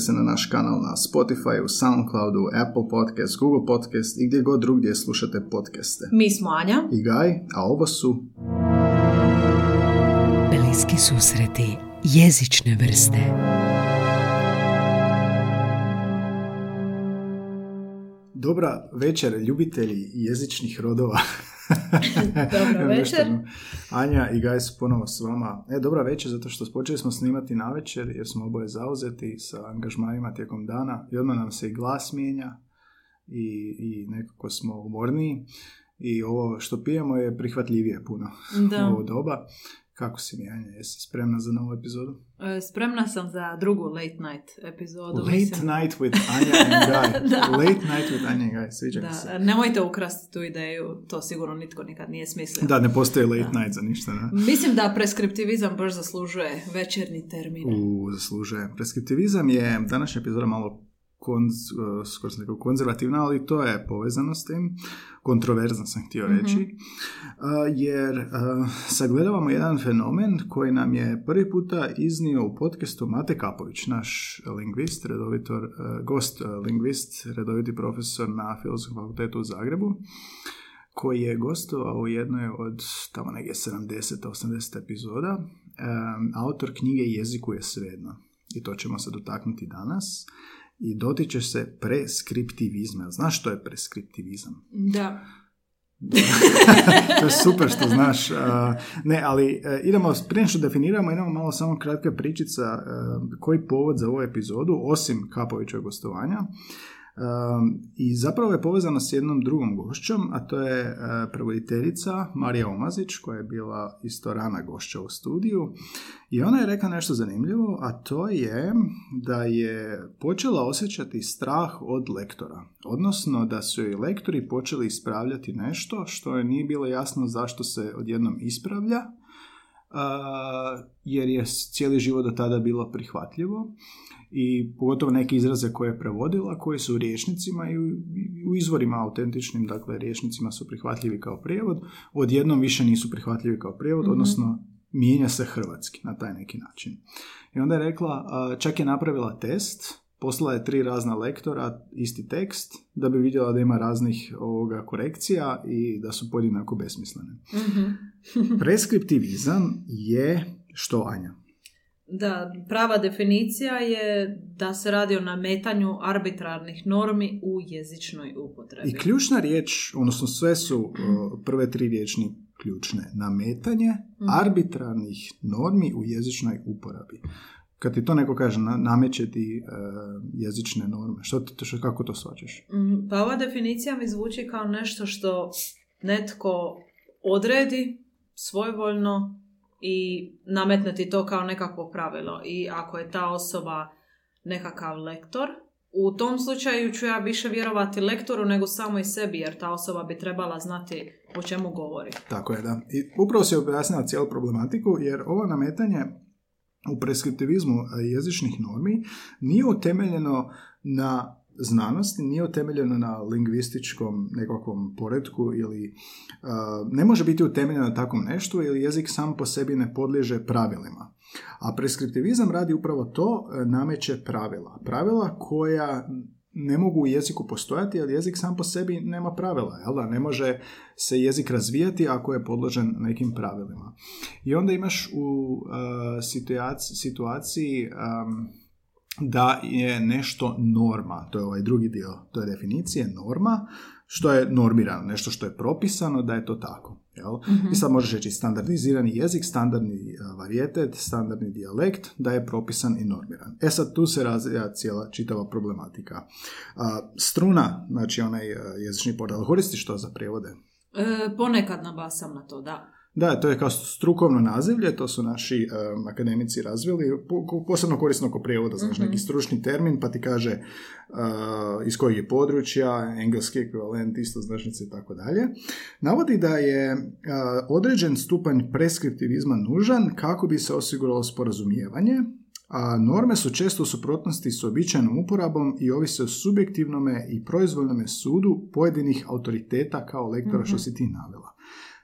pretplatite se na naš kanal na Spotify, Soundcloudu, Apple Podcast, Google Podcast i gdje god drugdje slušate podcaste. Mi smo Anja. I Gaj, a ovo su Bliski susreti jezične vrste. Dobra večer, ljubitelji jezičnih rodova. Dobra večer. Anja i Gaj su ponovo s vama. E, dobra večer, zato što počeli smo snimati na večer, jer smo oboje zauzeti sa angažmanima tijekom dana i odmah nam se i glas mijenja i, i nekako smo umorniji i ovo što pijemo je prihvatljivije puno Da. u ovo doba. Kako si mi, Anja? Jesi spremna za novu epizodu? E, Spremna sam za drugu late night epizodu. Late mislim. night with Anja and Guy. Da. Late night with Anja and Guy, sviđa mi se. Da, nemojte ukrasti tu ideju, to sigurno nitko nikad nije smislio. Da, ne postoji late night za ništa, ne? Mislim da preskriptivizam baš zaslužuje večernji termin. U, zaslužuje. Preskriptivizam je današnja epizoda malo konz, uh, skoro sam rekao konzervativna, ali to je povezano s tim. Kontroverzno sam htio reći. Uh, jer uh, sagledavamo jedan fenomen koji nam je prvi puta iznio u podcastu Mate Kapović, naš lingvist, redovitor, gost lingvist, redoviti profesor na Filozofskom fakultetu u Zagrebu koji je gostovao u jednoj od tamo negdje 70-80 epizoda. Autor knjige Jeziku je svejedno. I to ćemo se dotaknuti danas. I dotiče se preskriptivizma. Znaš što je preskriptivizam? Da. to je super što znaš. Ne, ali uh, idemo, prije što definiramo, idemo malo samo kratka pričica uh, koji povod za ovu epizodu, osim Kapovićevog gostovanja. Um, I zapravo je povezana s jednom drugom gošćom, a to je uh, prevoditeljica Marija Omazić, koja je bila isto rana gošća u studiju. I ona je rekla nešto zanimljivo, a to je da je počela osjećati strah od lektora. Odnosno da su joj lektori počeli ispravljati nešto što joj nije bilo jasno zašto se odjednom ispravlja, jer je cijeli život do tada bilo prihvatljivo i pogotovo neke izraze koje je prevodila, koji su u riječnicima i u, izvorima autentičnim, dakle riječnicima su prihvatljivi kao prijevod, odjednom više nisu prihvatljivi kao prijevod, odnosno mijenja se hrvatski na taj neki način. I onda je rekla, čak je napravila test, poslala je tri razna lektora, isti tekst, da bi vidjela da ima raznih ovoga korekcija i da su podjednako besmislene. Preskriptivizam je što Anja? Da, prava definicija je da se radi o nametanju arbitrarnih normi u jezičnoj upotrebi. I ključna riječ, odnosno sve su prve tri riječi ključne. Nametanje arbitrarnih normi u jezičnoj uporabi. Kad ti to neko kaže, na, nameće ti uh, jezične norme, što, ti- što, kako to shvaćaš? Mm, Pa ova definicija mi zvuči kao nešto što netko odredi svojvoljno i nametne ti to kao nekakvo pravilo. I ako je ta osoba nekakav lektor, u tom slučaju ću ja više vjerovati lektoru nego samoj sebi, jer ta osoba bi trebala znati o čemu govori. Tako je, da. I upravo si objasnila cijelu problematiku, jer ovo nametanje u preskriptivizmu jezičnih normi nije utemeljeno na znanosti, nije utemeljeno na lingvističkom nekakvom poredku ili ne može biti utemeljeno na takvom nešto jer jezik sam po sebi ne podliježe pravilima. A preskriptivizam radi upravo to, nameće pravila. Pravila koja ne mogu u jeziku postojati, jer jezik sam po sebi nema pravila, jel da? Ne može se jezik razvijati ako je podložen nekim pravilima. I onda imaš u uh, situaciji, situaciji um, da je nešto norma, to je ovaj drugi dio, to je definicije norma, što je normirano, nešto što je propisano da je to tako. Jel? I sad možeš reći standardizirani jezik, standardni uh, varijetet, standardni dijalekt, da je propisan i normiran. E sad tu se razvija cijela čitava problematika. struna, znači onaj uh, jezični portal, koristi što za prijevode? E, ponekad nabasam na to, da. Da, to je kao strukovno nazivlje, to su naši um, akademici razvili, posebno korisno oko prijevoda, znači neki stručni termin, pa ti kaže uh, iz kojeg je područja, engleski ekvivalent, isto značnice i tako dalje. Navodi da je uh, određen stupanj preskriptivizma nužan kako bi se osiguralo sporazumijevanje, a norme su često u suprotnosti s običajnom uporabom i ovise o subjektivnome i proizvoljnome sudu pojedinih autoriteta kao lektora što si ti navela.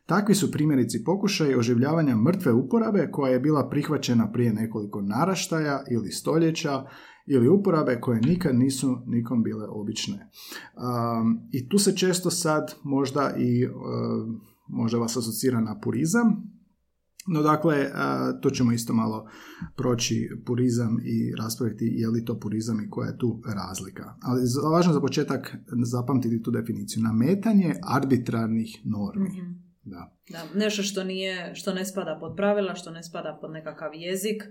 Takvi su primjerici pokušaj oživljavanja mrtve uporabe koja je bila prihvaćena prije nekoliko naraštaja ili stoljeća ili uporabe koje nikad nisu nikom bile obične. Um, I tu se često sad možda i uh, možda vas asocira na purizam, no dakle, to ćemo isto malo proći purizam i raspraviti je li to purizam i koja je tu razlika. Ali važno za početak zapamtiti tu definiciju. Nametanje arbitrarnih normi. Mhm. Da. da. Nešto što, nije, što ne spada pod pravila, što ne spada pod nekakav jezik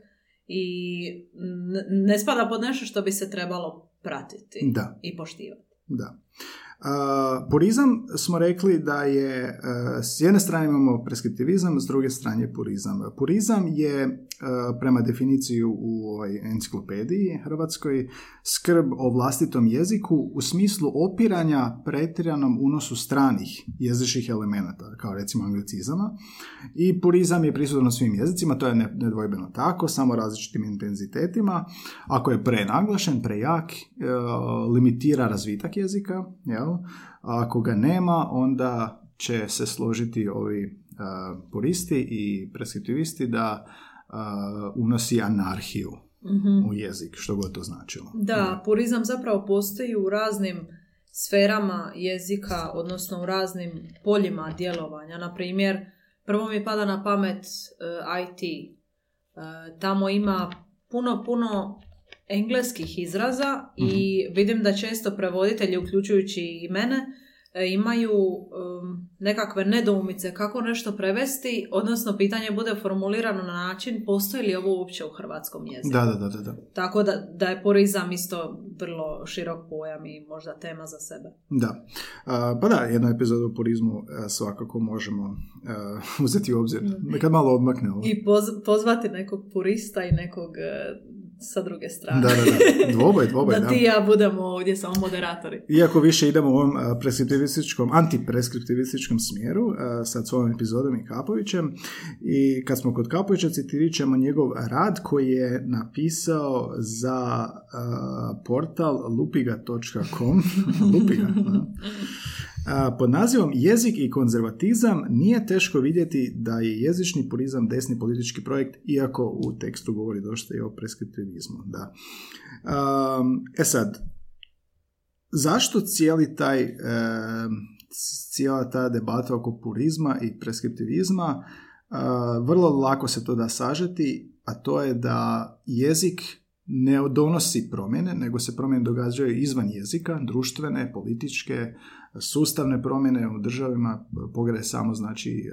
i ne spada pod nešto što bi se trebalo pratiti da. i poštivati. Da. Purizam smo rekli da je, s jedne strane imamo preskriptivizam, s druge strane purizam. Purizam je, prema definiciji u ovoj enciklopediji hrvatskoj, skrb o vlastitom jeziku u smislu opiranja pretjeranom unosu stranih jezičnih elemenata, kao recimo anglicizama. I purizam je prisutan svim jezicima, to je nedvojbeno tako, samo različitim intenzitetima. Ako je prenaglašen, prejak, e, limitira razvitak jezika, jel? A ako ga nema, onda će se složiti ovi puristi i preskriptivisti da unosi anarhiju mhm. u jezik, što god to značilo. Da, purizam zapravo postoji u raznim sferama jezika, odnosno u raznim poljima djelovanja. Na primjer, prvo mi pada na pamet e, IT. E, tamo ima puno, puno engleskih izraza i mhm. vidim da često prevoditelji, uključujući i mene, E, imaju um, nekakve nedoumice kako nešto prevesti, odnosno pitanje bude formulirano na način postoji li ovo uopće u hrvatskom jeziku. Da, da, da. da. Tako da, da je porizam isto vrlo širok pojam i možda tema za sebe. Da. pa da, jednu epizodu o porizmu e, svakako možemo uh, uzeti u obzir. Nekad malo odmakne ovo. I pozvati nekog purista i nekog sa druge strane. Da, da, da. Dvoboj, dvoboj, da. ti ja budemo ovdje samo moderatori. Iako više idemo u ovom preskriptivističkom, antipreskriptivističkom smjeru, sa svojom epizodom i Kapovićem. I kad smo kod Kapovića, citirit ćemo njegov rad koji je napisao za portal lupiga.com. Lupiga, pod nazivom Jezik i konzervatizam nije teško vidjeti da je jezični purizam desni politički projekt, iako u tekstu govori dosta i o preskriptivizmu. Da. E sad, zašto cijeli taj, cijela ta debata oko purizma i preskriptivizma, vrlo lako se to da sažeti, a to je da jezik ne donosi promjene, nego se promjene događaju izvan jezika, društvene, političke, sustavne promjene u državima, pogledaj samo znači e,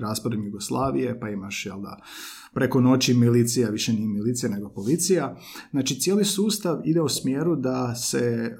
raspadom Jugoslavije, pa imaš jel da, preko noći milicija, više nije milicija nego policija. Znači cijeli sustav ide u smjeru da se e,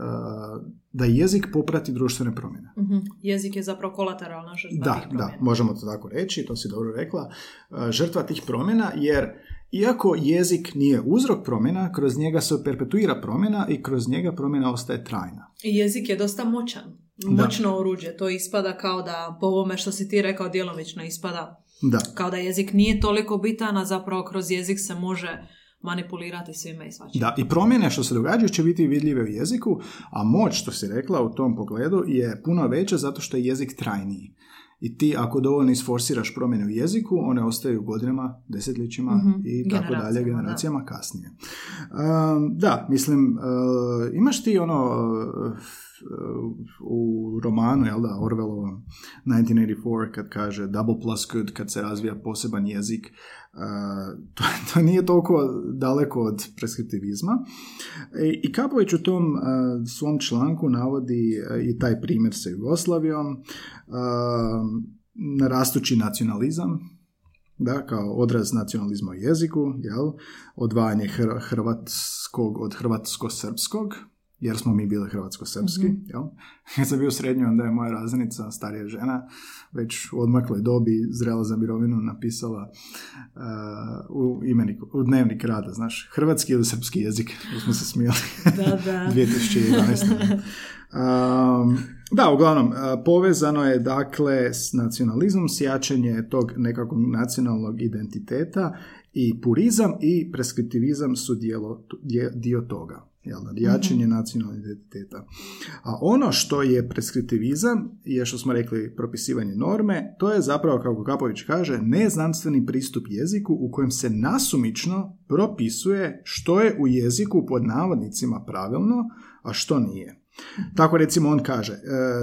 da jezik poprati društvene promjene. mm Jezik je zapravo kolateralna žrtva da, Da, možemo to tako reći, to si dobro rekla. E, žrtva tih promjena jer iako jezik nije uzrok promjena, kroz njega se perpetuira promjena i kroz njega promjena ostaje trajna. I jezik je dosta moćan moćno oruđe. To ispada kao da po ovome što si ti rekao djelomično ispada Da. Kao da jezik nije toliko bitan, a zapravo kroz jezik se može manipulirati svime i svačim. Da, i promjene što se događaju će biti vidljive u jeziku, a moć, što si rekla u tom pogledu, je puno veća zato što je jezik trajniji. I ti ako dovoljno isforsiraš promjene u jeziku, one ostaju godinama, desetljećima Mhm. i tako dalje, Generacijama, generacijama kasnije. Um, da, mislim, uh, imaš ti ono uh, u romanu, jel da, Orwellovom 1984, kad kaže double plus good, kad se razvija poseban jezik, uh, to, to nije toliko daleko od preskriptivizma. I, i Kapović u tom uh, svom članku navodi i taj primjer sa Jugoslavijom, uh, na rastući nacionalizam, da, kao odraz nacionalizma u jeziku, jel, odvajanje hr- hrvatskog od hrvatsko-srpskog, jer smo mi bili hrvatsko-srpski, jel? Kad sam bio u srednjoj, onda je moja razrednica, starija žena, već u odmakloj dobi, zrela za mirovinu, napisala uh, u imeniku, u dnevnik rada, znaš, hrvatski ili srpski jezik, jer smo se smijali. Da, da. 2011. Um, da, uglavnom, uh, povezano je dakle s nacionalizmom, s jačanje tog nekakvog nacionalnog identiteta i purizam i preskriptivizam su dijelo, dio toga. Jel, da, jačanje nacionalnog identiteta. A ono što je preskriptivizam je što smo rekli propisivanje norme, to je zapravo, kako Kapović kaže, neznanstveni pristup jeziku u kojem se nasumično propisuje što je u jeziku pod navodnicima pravilno, a što nije. Tako recimo on kaže e,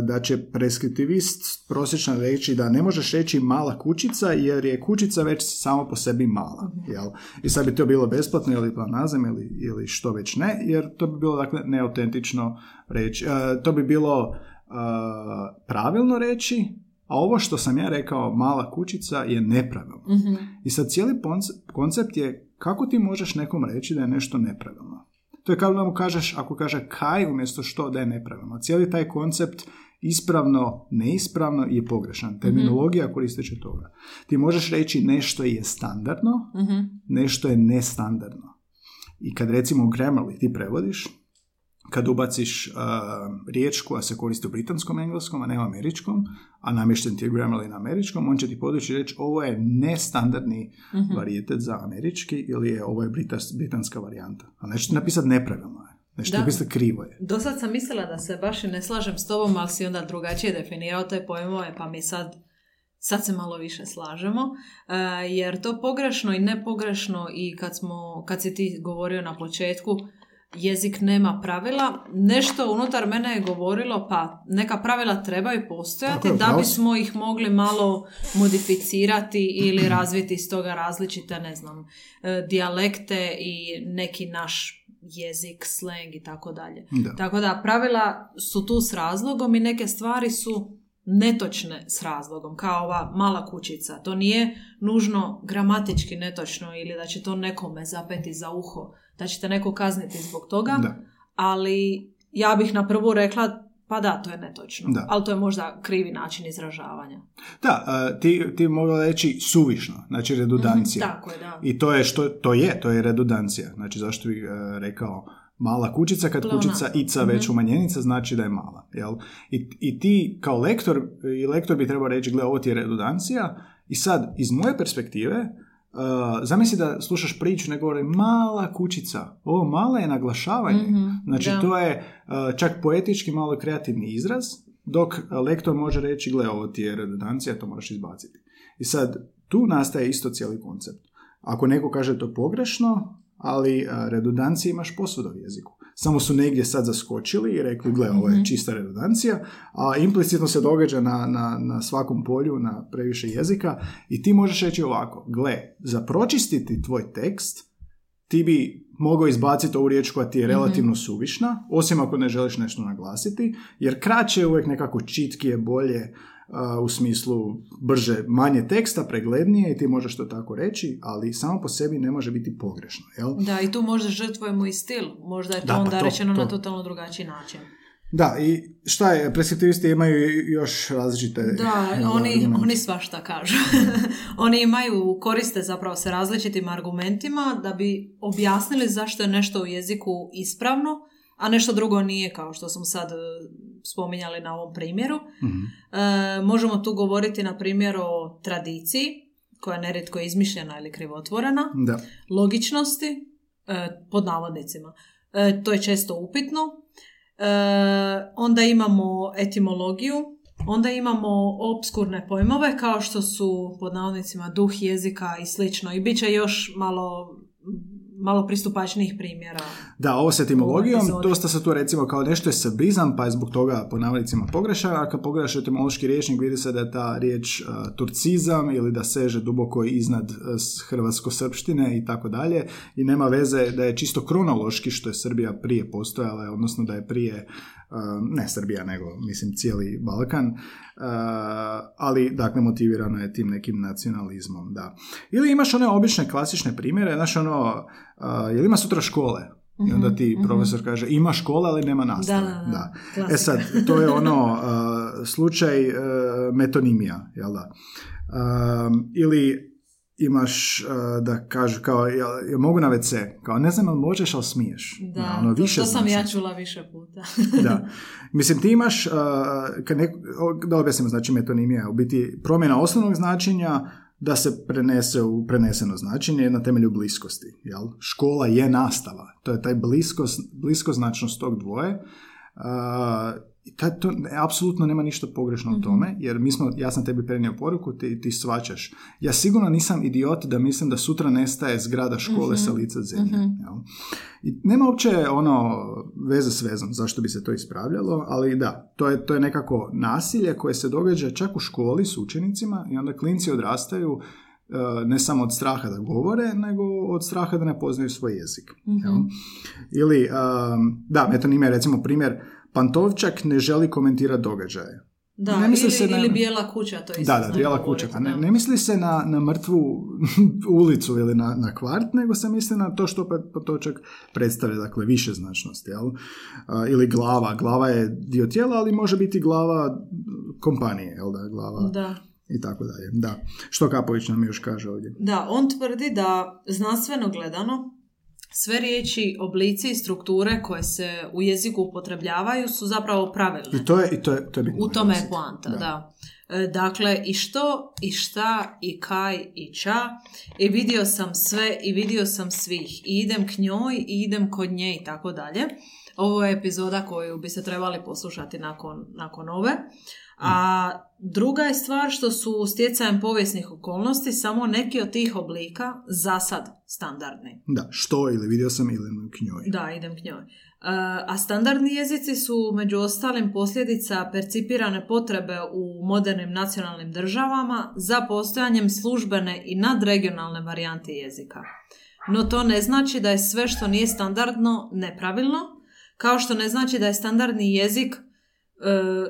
da će preskriptivist prosječno reći da ne možeš reći mala kućica jer je kućica već samo po sebi mala. Jel? I sad bi to bilo besplatno ili planazem ili, ili što već ne, jer to bi bilo dakle neautentično reći. E, to bi bilo e, pravilno reći, a ovo što sam ja rekao mala kućica je nepravilno. Mhm. I sad cijeli koncept je kako ti možeš nekom reći da je nešto nepravilno. To je kao da mu kažeš, ako kaže kaj umjesto što da je nepravilno. Cijeli taj koncept ispravno, neispravno je pogrešan. Terminologija koristeći toga. Ti možeš reći nešto je standardno, Mhm. nešto je nestandardno. I kad recimo u Grammarly ti prevodiš, kad ubaciš uh, riječ koja se koristi u britanskom engleskom, a ne u američkom, a namješten ti je Grammarly na američkom, on će ti podići reći ovo je nestandardni varijetet za američki ili je ovo je britas- britanska varijanta. A neće ti napisati nepravilno je. Neće ti Da. napisati krivo je. Do sad sam mislila da se baš i ne slažem s tobom, ali si onda drugačije definirao te pojmove, pa mi sad, sad se malo više slažemo. E, jer to pogrešno i nepogrešno i kad, smo, kad si ti govorio na početku, jezik nema pravila, nešto unutar mene je govorilo, pa neka pravila trebaju postojati je, da bismo ih mogli malo modificirati ili razviti iz toga različite, ne znam, e, dijalekte i neki naš jezik, slang i tako dalje. Da. Tako da pravila su tu s razlogom i neke stvari su netočne s razlogom, kao ova mala kućica. To nije nužno gramatički netočno ili da će to nekome zapeti za uho, da ćete neko kazniti zbog toga, Da. ali ja bih na prvu rekla pa da, to je netočno. Da. Ali to je možda krivi način izražavanja. Da, ti, ti mogu reći suvišno, znači redundancija. Tako je, da. I to je što to je, to je redundancija. Znači zašto bih e, rekao mala kućica, kad Pleonazam. kućica ica već umanjenica znači da je mala. Jel? I, I ti kao lektor, i lektor bi trebao reći, gle, ovo ti je redundancija i sad, iz moje perspektive, uh, zamisli da slušaš priču, ne govori mala kućica. Ovo mala je naglašavanje. Mhm, Znači da. to je uh, čak poetički malo kreativni izraz, dok lektor može reći, gle, ovo ti je redundancija, to možeš izbaciti. I sad, tu nastaje isto cijeli koncept. Ako neko kaže to pogrešno, ali a, redundancije imaš posvuda u jeziku. Samo su negdje sad zaskočili i rekli, gle, ovo je čista redundancija, a implicitno se događa na, na, na svakom polju, na previše jezika i ti možeš reći ovako, gle, za pročistiti tvoj tekst, ti bi mogao izbaciti ovu riječ koja ti je relativno suvišna, osim ako ne želiš nešto naglasiti, jer kraće je uvijek nekako čitkije, bolje, u smislu brže, manje teksta, preglednije i ti možeš to tako reći, ali samo po sebi ne može biti pogrešno, jel? Da, i tu možda žrtvujemo i stil. Možda je to Da, pa onda to- rečeno na to. totalno drugačiji način. Da, i šta je, preskriptivisti imaju još različite... Da, oni, oni svašta kažu. oni imaju, koriste zapravo se različitim argumentima da bi objasnili zašto je nešto u jeziku ispravno, a nešto drugo nije, kao što smo sad e, spominjali na ovom primjeru. Mhm. E, možemo tu govoriti na primjer o tradiciji, koja je nerijetko izmišljena ili krivotvorena, Da. logičnosti, e, pod navodnicima. E, to je često upitno. E, onda imamo etimologiju, onda imamo obskurne pojmove kao što su pod navodnicima duh jezika i slično. I bit će još malo malo pristupačnijih primjera. Da, ovo s etimologijom, dosta se tu recimo kao nešto je srbizam, pa je zbog toga po navodnicima pogrešan, a kad pogledaš etimološki riječnik vidi se da je ta riječ uh, turcizam ili da seže duboko iznad uh, hrvatsko-srpštine i tako dalje i nema veze da je čisto kronološki što je Srbija prije postojala, odnosno da je prije uh, ne Srbija nego mislim cijeli Balkan, uh, ali dakle motivirano je tim nekim nacionalizmom, da. Ili imaš one obične klasične primjere, znaš ono, uh, jel ima sutra škole? I onda ti profesor kaže ima škola ali nema nastave. Da, da, da. E sad, to je ono slučaj metonimija, jel da? Ili imaš uh, da kažu kao, jel, jel mogu na WC? Kao, ne znam jel možeš, ali smiješ. Da, ono, to, više to sam ja čula više puta. da. Mislim, ti imaš, uh, kad nek, o, da objasnimo, znači metonimija, u biti promjena osnovnog značenja da se prenese u preneseno značenje na temelju bliskosti. Jel? Škola je nastava. To je taj bliskos, bliskoznačnost tog dvoje. Uh, i taj, to ne- apsolutno nema ništa pogrešno u tome, jer mi smo, ja sam tebi prenio poruku, ti, ti svačaš. Ja sigurno nisam idiot da mislim da sutra nestaje zgrada škole sa lica zemlje. jel? I nema uopće ono veze s vezom zašto bi se to ispravljalo, ali da, to je, to je nekako nasilje koje se događa čak u školi s učenicima i onda klinci odrastaju e, ne samo od straha da govore, nego od straha da ne poznaju svoj jezik. jel? Ili, um, da, metonimija je recimo primjer, Pantovčak ne želi komentirati događaje. Da, Ne misli ili, se na- ili bijela kuća, to isto Da, da, bijela kuća. Pa ne, ne misli se na, na mrtvu ulicu ili na, na kvart, nego se misli na to što potočak predstavlja, dakle, više značnosti, jel? A, ili glava. Glava je dio tijela, ali može biti glava kompanije, jel da, glava Da. i tako dalje. Da. Što Kapović nam još kaže ovdje? Da, on tvrdi da znanstveno gledano sve riječi, oblici i strukture koje se u jeziku upotrebljavaju su zapravo pravilne. I to je, i to je, to je bitno U tome je poanta, Da. da. E, Dakle, i što, i šta, i kaj, i ča. I vidio sam sve, i vidio sam svih. I idem k njoj, i idem kod nje, i tako dalje. Ovo je epizoda koju bi se trebali poslušati nakon, nakon ove. A druga je stvar što su stjecajem povijesnih okolnosti samo neki od tih oblika za sad standardni. Da, što ili vidio sam ili k njoj. Da, idem k njoj. E, A standardni jezici su među ostalim posljedica percipirane potrebe u modernim nacionalnim državama za postojanjem službene i nadregionalne varijante jezika. No to ne znači da je sve što nije standardno nepravilno, kao što ne znači da je standardni jezik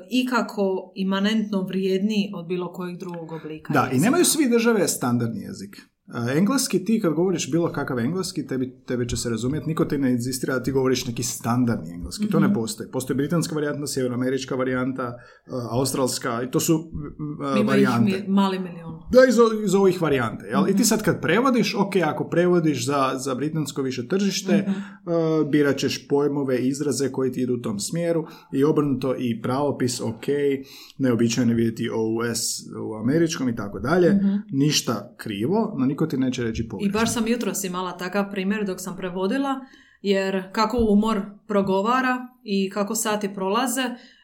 ikako imanentno vrijedniji od bilo kojeg drugog oblika Da, i jezika. nemaju svi države standardni jezik. A, Engleski, ti kad govoriš bilo kakav engleski, tebi, tebi će se razumjeti, niko ti ne inzistira da ti govoriš neki standardni engleski. To Mhm. ne postoji. Postoji britanska varijanta, sjevernoamerička varijanta, a, australska, i to su ih varijante. mi- mali milion. Da, iz, iz ovih varijante. Jel? I Mhm. ti sad kad prevodiš, ok, ako prevodiš za, za britansko više tržište, Mhm. uh, birat ćeš pojmove, izraze koji ti idu u tom smjeru i obrnuto i pravopis, ok, neobičajno je vidjeti OUS u američkom i tako dalje. Ništa krivo, no niko ti neće reći Mhm. I pogrešno. baš sam jutros imala takav primjer dok sam prevodila, jer kako umor progovara i kako sati prolaze,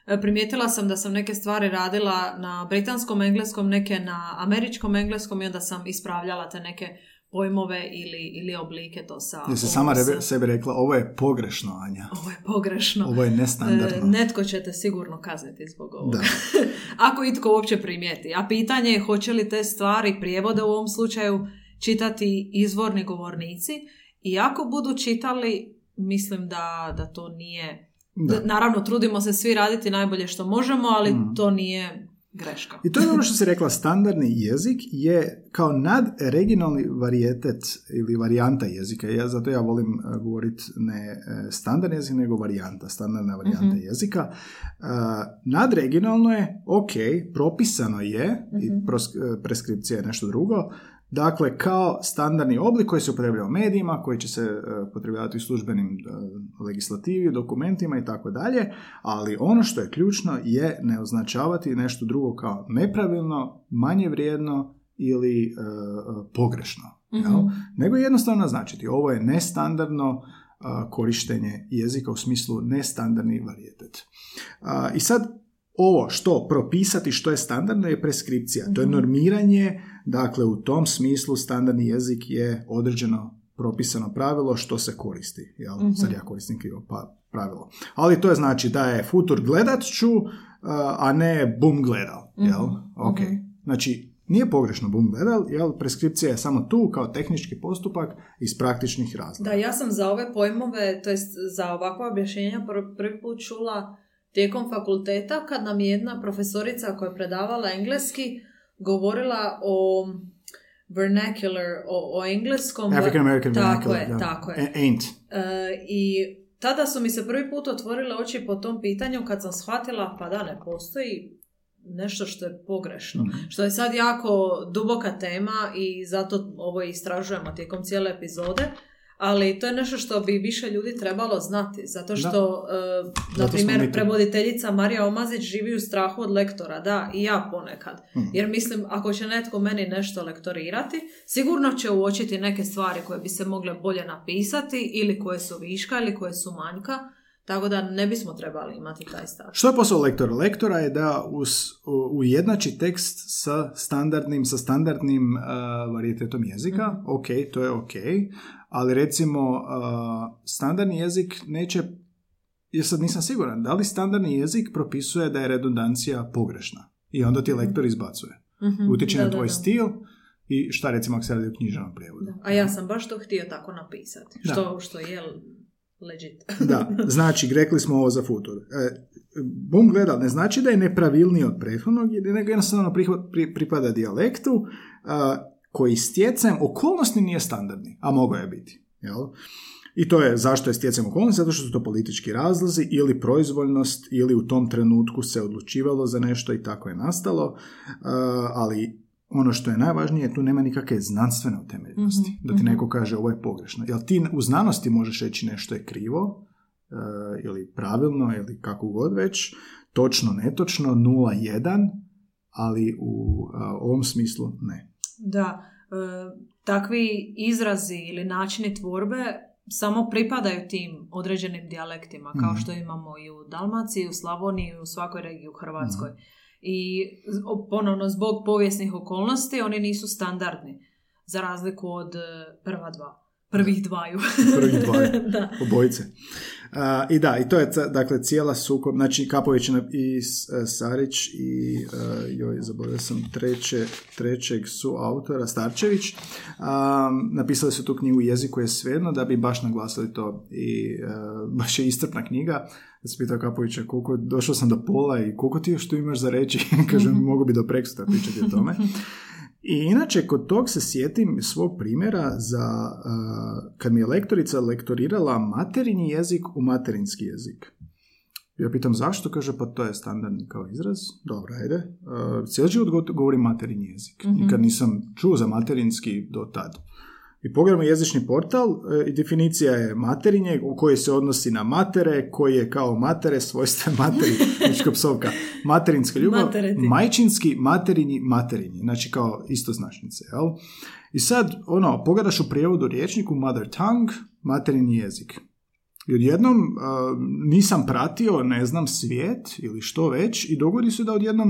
e, primijetila sam da sam neke stvari radila na britanskom engleskom, neke na američkom engleskom i onda sam ispravljala te neke pojmove ili, ili oblike to sa... Jesi ovo sama sa- rebe- sebi rekla, ovo je pogrešno, Anja. Ovo je pogrešno. Ovo je E, nestandardno. netko će te sigurno kazniti zbog ovoga. Da. Ako itko uopće primijeti. A pitanje je hoće li te stvari, prijevode u ovom slučaju, čitati izvorni govornici i ako budu čitali, mislim da, da to nije... Da. Naravno, trudimo se svi raditi najbolje što možemo, ali Mm. to nije greška. I to je ono što si rekla, standardni jezik je kao nadregionalni varijetet ili varijanta jezika. Ja, zato ja volim uh, govoriti ne uh, standardni jezik, nego varijanta, standardna varijanta Mhm. jezika. Uh, nadregionalno je, ok, propisano je, i Mhm. pros- preskripcija je nešto drugo, Dakle, kao standardni oblik koji se upotrebljava u medijima, koji će se uh, upotrebljavati u službenim uh, legislativi, dokumentima i tako dalje, ali ono što je ključno je ne označavati nešto drugo kao nepravilno, manje vrijedno ili e, pogrešno. Jel? Nego jednostavno naznačiti ovo je nestandardno korištenje jezika u smislu nestandardni varijetet. I sad ovo što propisati što je standardno je preskripcija. To je normiranje, dakle u tom smislu standardni jezik je određeno propisano pravilo što se koristi. Jel? Sad ja koristim krivo pa, pravilo. Ali to je znači da je futur gledat ću, a ne bum gledal. Jel? Ok. Znači, nije pogrešno bum gledal, jel, preskripcija je samo tu kao tehnički postupak iz praktičnih razloga. Da, ja sam za ove pojmove, to jest za ovakva objašnjenja prvi put čula tijekom fakulteta kad nam je jedna profesorica koja je predavala engleski govorila o vernacular, o, o engleskom... African American tako vernacular. Je, tako je, Ain't. E, I tada su mi se prvi put otvorile oči po tom pitanju kad sam shvatila pa da ne postoji nešto što je pogrešno. Mhm. Što je sad jako duboka tema i zato ovo istražujemo tijekom cijele epizode. Ali to je nešto što bi više ljudi trebalo znati, zato što, uh, na primjer, prevoditeljica Marija Omazić živi u strahu od lektora, da, i ja ponekad. Mhm. Jer mislim, ako će netko meni nešto lektorirati, sigurno će uočiti neke stvari koje bi se mogle bolje napisati, ili koje su viška, ili koje su manjka, tako da ne bismo trebali imati taj stav. Što je posao lektora? Lektora je da us, ujednači tekst sa standardnim, sa standardnim uh, varijetetom jezika. mm Ok, to je ok. Ali recimo, uh, standardni jezik neće ja sad nisam siguran, da li standardni jezik propisuje da je redundancija pogrešna i onda ti mhm. lektor izbacuje. Mm-hmm. Utječe na tvoj stil i šta recimo ako se radi o književnom prijevodu. A ja sam baš to htio tako napisati. Što, što je legit. da, znači, rekli smo ovo za futur. E, bum gleda, ne znači da je nepravilniji od prethodnog, nego jednostavno pripada dijalektu koji stjecajem okolnosti nije standardni, a mogao je biti. Jel? I to je zašto je stjecajem okolnosti, zato što su to politički razlozi ili proizvoljnost ili u tom trenutku se odlučivalo za nešto i tako je nastalo, ali ono što je najvažnije, tu nema nikakve znanstvene utemeljenosti. mm Da ti mhm. neko kaže ovo je pogrešno. Jel ti u znanosti možeš reći nešto je krivo, e, ili pravilno, ili kako god već, točno, netočno, 0-1, ali u e, ovom smislu ne. Da, e, takvi izrazi ili načini tvorbe samo pripadaju tim određenim dijalektima, kao mhm. što imamo i u Dalmaciji, u Slavoniji, i u svakoj regiji u Hrvatskoj. Mhm. I ponovno zbog povijesnih okolnosti oni nisu standardni za razliku od e, prva dva. Prvih dvaju. Prvih dvaju. da. Obojice. I da, i to je dakle cijela sukob, znači Kapović i e, Sarić i uh, joj, zaboravio sam treće, trećeg su autora, Starčević, napisali su tu knjigu Jeziku je svejedno da bi baš naglasili to i baš je istrpna knjiga ja sam pitao Kapovića koliko, došao sam do pola i koliko ti još tu imaš za reći, kažem, mm mogu bi do preksutra pričati o tome. I inače, kod tog se sjetim svog primjera za kad mi je lektorica lektorirala materinji jezik u materinski jezik. Ja pitam zašto, kaže pa to je standardni kao izraz. Dobro, ajde. Uh, cijeli život govorim materinji jezik. mm Nikad nisam čuo za materinski do tad. I pogledamo jezični portal e, i definicija je materinje u kojoj se odnosi na matere, koji je kao matere svojstva materi, znači psovka, materinska ljubav, majčinski, materinji, materinji, znači kao istoznačnice, jel? I sad, ono, pogledaš u prijevodu riječniku mother tongue, materinji jezik. I odjednom uh, nisam pratio, ne znam, svijet ili što već i dogodi se da odjednom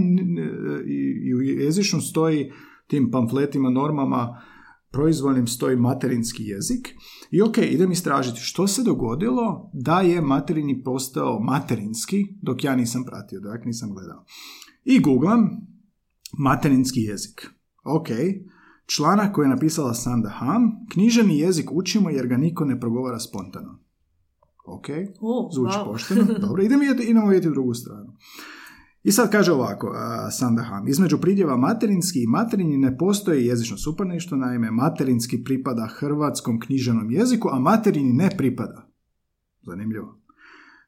i, i u jezičnom stoji tim pamfletima, normama, proizvoljnim stoji materinski jezik i ok, idem istražiti što se dogodilo da je materini postao materinski dok ja nisam pratio, dok nisam gledao. I googlam materinski jezik. Ok, članak koji je napisala Sanda Ham, književni jezik učimo jer ga niko ne progovara spontano. Ok, zvuči pošteno. Dobro, idemo, idemo vidjeti drugu stranu. I sad kaže ovako, Sandaham, između pridjeva materinski i materinji ne postoji jezično suparništvo, naime materinski pripada hrvatskom književnom jeziku, a materinji ne pripada. Zanimljivo.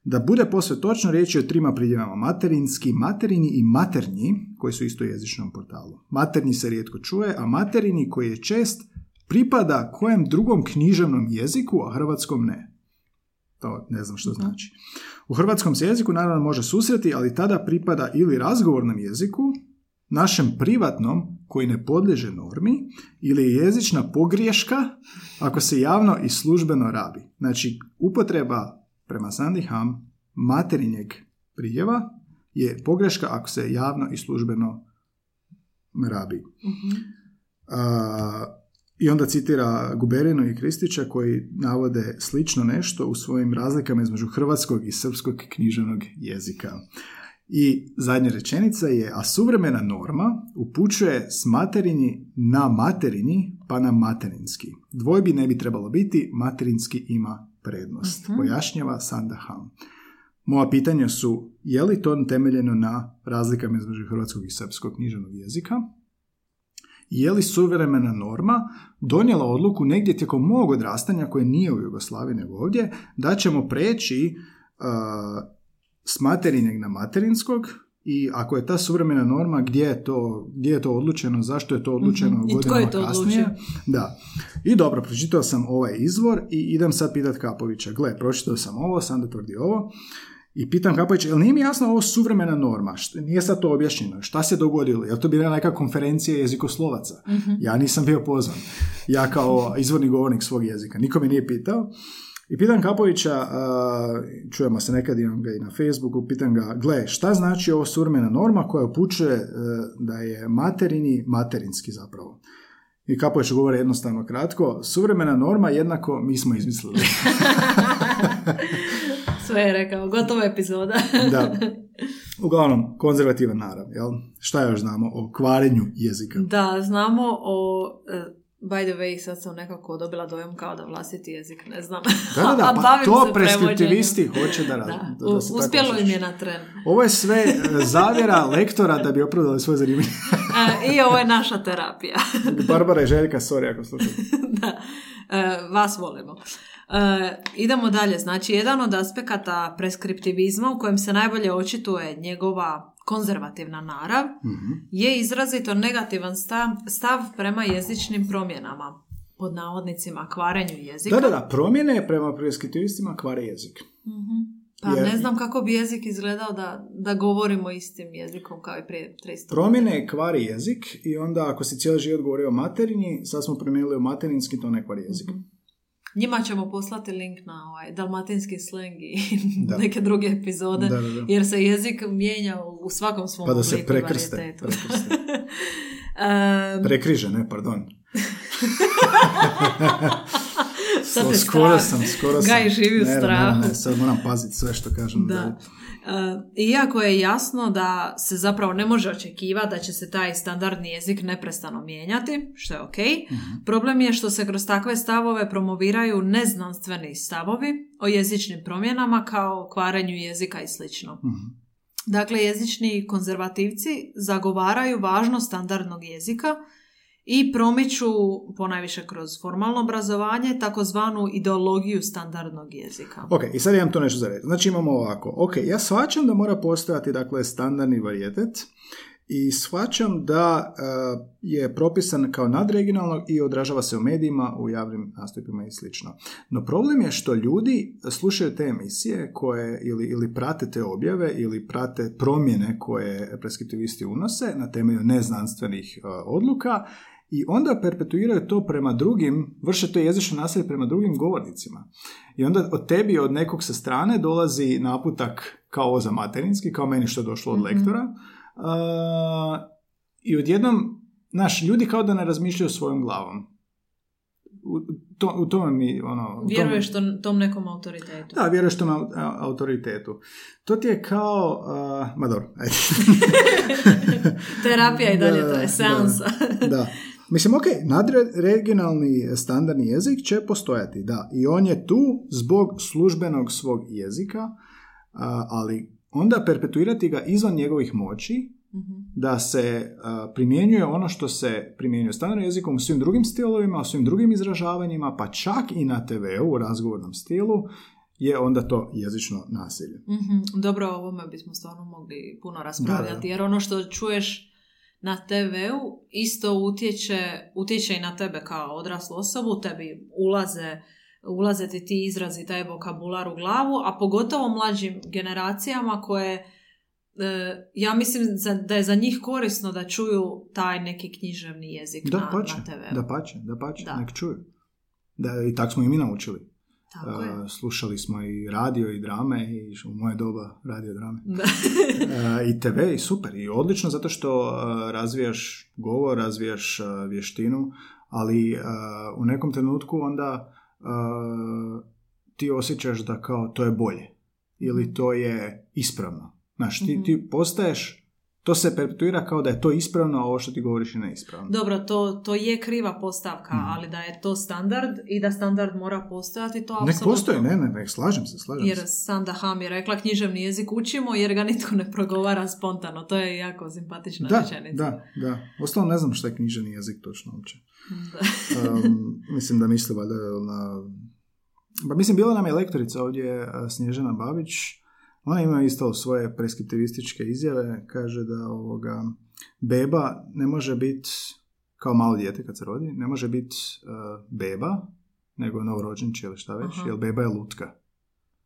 Da bude posve točno, riječ je o trima pridjevama materinski, materinji i maternji, koji su isto jezičnom portalu. Maternji se rijetko čuje, a materini koji je čest pripada kojem drugom književnom jeziku, a hrvatskom ne. To ne znam što znači. U hrvatskom se jeziku naravno može susreti, ali tada pripada ili razgovornom jeziku, našem privatnom koji ne podliježe normi ili je jezična pogriješka ako se javno i službeno rabi. Znači, upotreba prema Sandy Ham materinjeg priljeva je pogreška ako se javno i službeno rabi. A, I onda citira Guberinu i Kristića koji navode slično nešto u svojim razlikama između hrvatskog i srpskog književnog jezika. I zadnja rečenica je, a suvremena norma upućuje s materinji na materinji pa na materinski. Dvojbi ne bi trebalo biti, materinski ima prednost. Pojašnjava Sandaham. Moja pitanja su, je li to temeljeno na razlikama između hrvatskog i srpskog književnog jezika? Je li suvremena norma donijela odluku negdje tijekom mog odrastanja, koje nije u Jugoslaviji nego ovdje, da ćemo preći uh, s materinjeg na materinskog i ako je ta suvremena norma, gdje je to, gdje je to odlučeno, zašto je to odlučeno Mhm. I tko godinama je to kasnije. odlučio? Da. I dobro, pročitao sam ovaj izvor i idem sad pitat Kapovića. Gle, pročitao sam ovo, Sanda tvrdi ovo. I pitam Kapovića, jel nije mi jasno ovo suvremena norma? Nije sad to objašnjeno. Šta se dogodilo? Je li to bila neka konferencija jezikoslovaca? Ja nisam bio pozvan. Ja kao izvorni govornik svog jezika. Niko me nije pitao. I pitam Kapovića, čujemo se nekad, imam ga i na Facebooku, pitam ga, gle, šta znači ovo suvremena norma koja upućuje e, da je materini materinski zapravo? I Kapović govori jednostavno kratko, suvremena norma jednako mi smo izmislili. Sve je rekao, gotova epizoda. da. Uglavnom, konzervativan narav, jel? Šta još znamo o kvarenju jezika? Da, znamo o... e, By the way, sad sam nekako dobila dojam kao da vlastiti jezik, ne znam. Da, da, da, pa to preskriptivisti hoće da, raz- Da, da, da se uspjelo im je na tren. Ovo je sve e, zavjera lektora da bi opravdali svoje zanimanje. I ovo je naša terapija. Barbara i Željka, sorry ako slušate. da, e, vas volimo. E, idemo dalje. Znači, jedan od aspekata preskriptivizma u kojem se najbolje očituje njegova konzervativna narav Mhm. je izrazito negativan stav, stav prema jezičnim promjenama pod navodnicima kvarenju jezika. Da, da, da, promjene prema preskriptivistima kvare jezik. Mhm. Pa Jer- ne znam kako bi jezik izgledao da, da govorimo istim jezikom kao i prije 300 Promjene kvari jezik i onda ako si cijeli život govorio o materinji, sad smo promijenili u materinski, to ne kvari jezik. Mhm. Njima ćemo poslati link na ovaj dalmatinski sleng i Da. neke druge epizode, Da, da, da. jer se jezik mijenja u svakom svom Pa da se prekrste. prekrste. Em, Prekriže, ne, pardon. Sad So, skoro strah. sam, skoro sam. Gaj živi u Ne, strahu. Ne, ne, sad moram paziti sve što kažem. Da. E, Iako je jasno da se zapravo ne može očekivati da će se taj standardni jezik neprestano mijenjati, što je ok, Mhm. problem je što se kroz takve stavove promoviraju neznanstveni stavovi o jezičnim promjenama kao kvarenju jezika i slično. Mhm. Dakle, jezični konzervativci zagovaraju važnost standardnog jezika i promiču, ponajviše kroz formalno obrazovanje, takozvanu ideologiju standardnog jezika. Ok, i sad imam to nešto za reći. Znači imamo ovako. Ok, ja shvaćam da mora postojati dakle, standardni varijetet i shvaćam da e, je propisan kao nadregionalno i odražava se u medijima, u javnim nastupima i slično. No problem je što ljudi slušaju te emisije koje ili, ili prate te objave ili prate promjene koje preskriptivisti unose na temelju neznanstvenih e, odluka i onda perpetuiraju to prema drugim, vrše to jezično nasilje prema drugim govornicima. I onda od tebi, od nekog sa strane, dolazi naputak kao za materinski, kao meni što je došlo od Mhm. lektora. A, I odjednom, naš, ljudi kao da ne razmišljaju svojom glavom. U, to, u tome mi, ono... Vjeruješ to, tom nekom autoritetu. Da, vjeruješ tom au- autoritetu. To ti je kao... a, ma dobro, ajde. Terapija i dalje, Da, to je seansa. Da, da. Mislim, ok, nadregionalni standardni jezik će postojati, da. I on je tu zbog službenog svog jezika, ali onda perpetuirati ga izvan njegovih moći, Mhm. da se primjenjuje ono što se primjenjuje standardnim jezikom u svim drugim stilovima, u svim drugim izražavanjima, pa čak i na TV-u, u razgovornom stilu, je onda to jezično nasilje. Mhm. Dobro, o ovome bismo stvarno mogli puno raspravljati, Da, da. jer ono što čuješ na TV-u isto utječe, utječe i na tebe kao odraslu osobu, tebi ulaze ulaze ti ti izrazi, taj vokabular u glavu, a pogotovo mlađim generacijama koje e, ja mislim da je za njih korisno da čuju taj neki književni jezik Da, na, pače, na TV. da pače, da pače, Da. nek čuju. Da, I tak smo i mi naučili. Tako je. Uh, slušali smo i radio i drame i u moje doba radio drame. Da. Uh, I TV i super i odlično zato što uh, razvijaš govor, razvijaš uh, vještinu, ali uh, u nekom trenutku onda uh, ti osjećaš da kao to je bolje ili to je ispravno. Znaš, ti, Mhm. ti postaješ, to se perpetuira kao da je to ispravno, a ovo što ti govoriš je neispravno. Dobro, to, to je kriva postavka, Mhm. ali da je to standard i da standard mora postojati, to Nek apsolutno. postoji, ne, ne, ne, slažem se, slažem Jer se. Sanda Ham je rekla književni jezik učimo jer ga nitko ne progovara spontano. To je jako simpatična Da, rečenica. da, da. Ostalo ne znam šta je književni jezik točno uopće. Um, mislim da misli valjda na... Pa mislim, bila nam je lektorica ovdje, a, Snježana Babić. Ona ima isto svoje preskriptivističke izjave. Kaže da ovoga, beba ne može biti kao malo dijete kad se rodi, ne može biti uh, beba, nego novorođenče ili šta već, Aha. jer beba je lutka.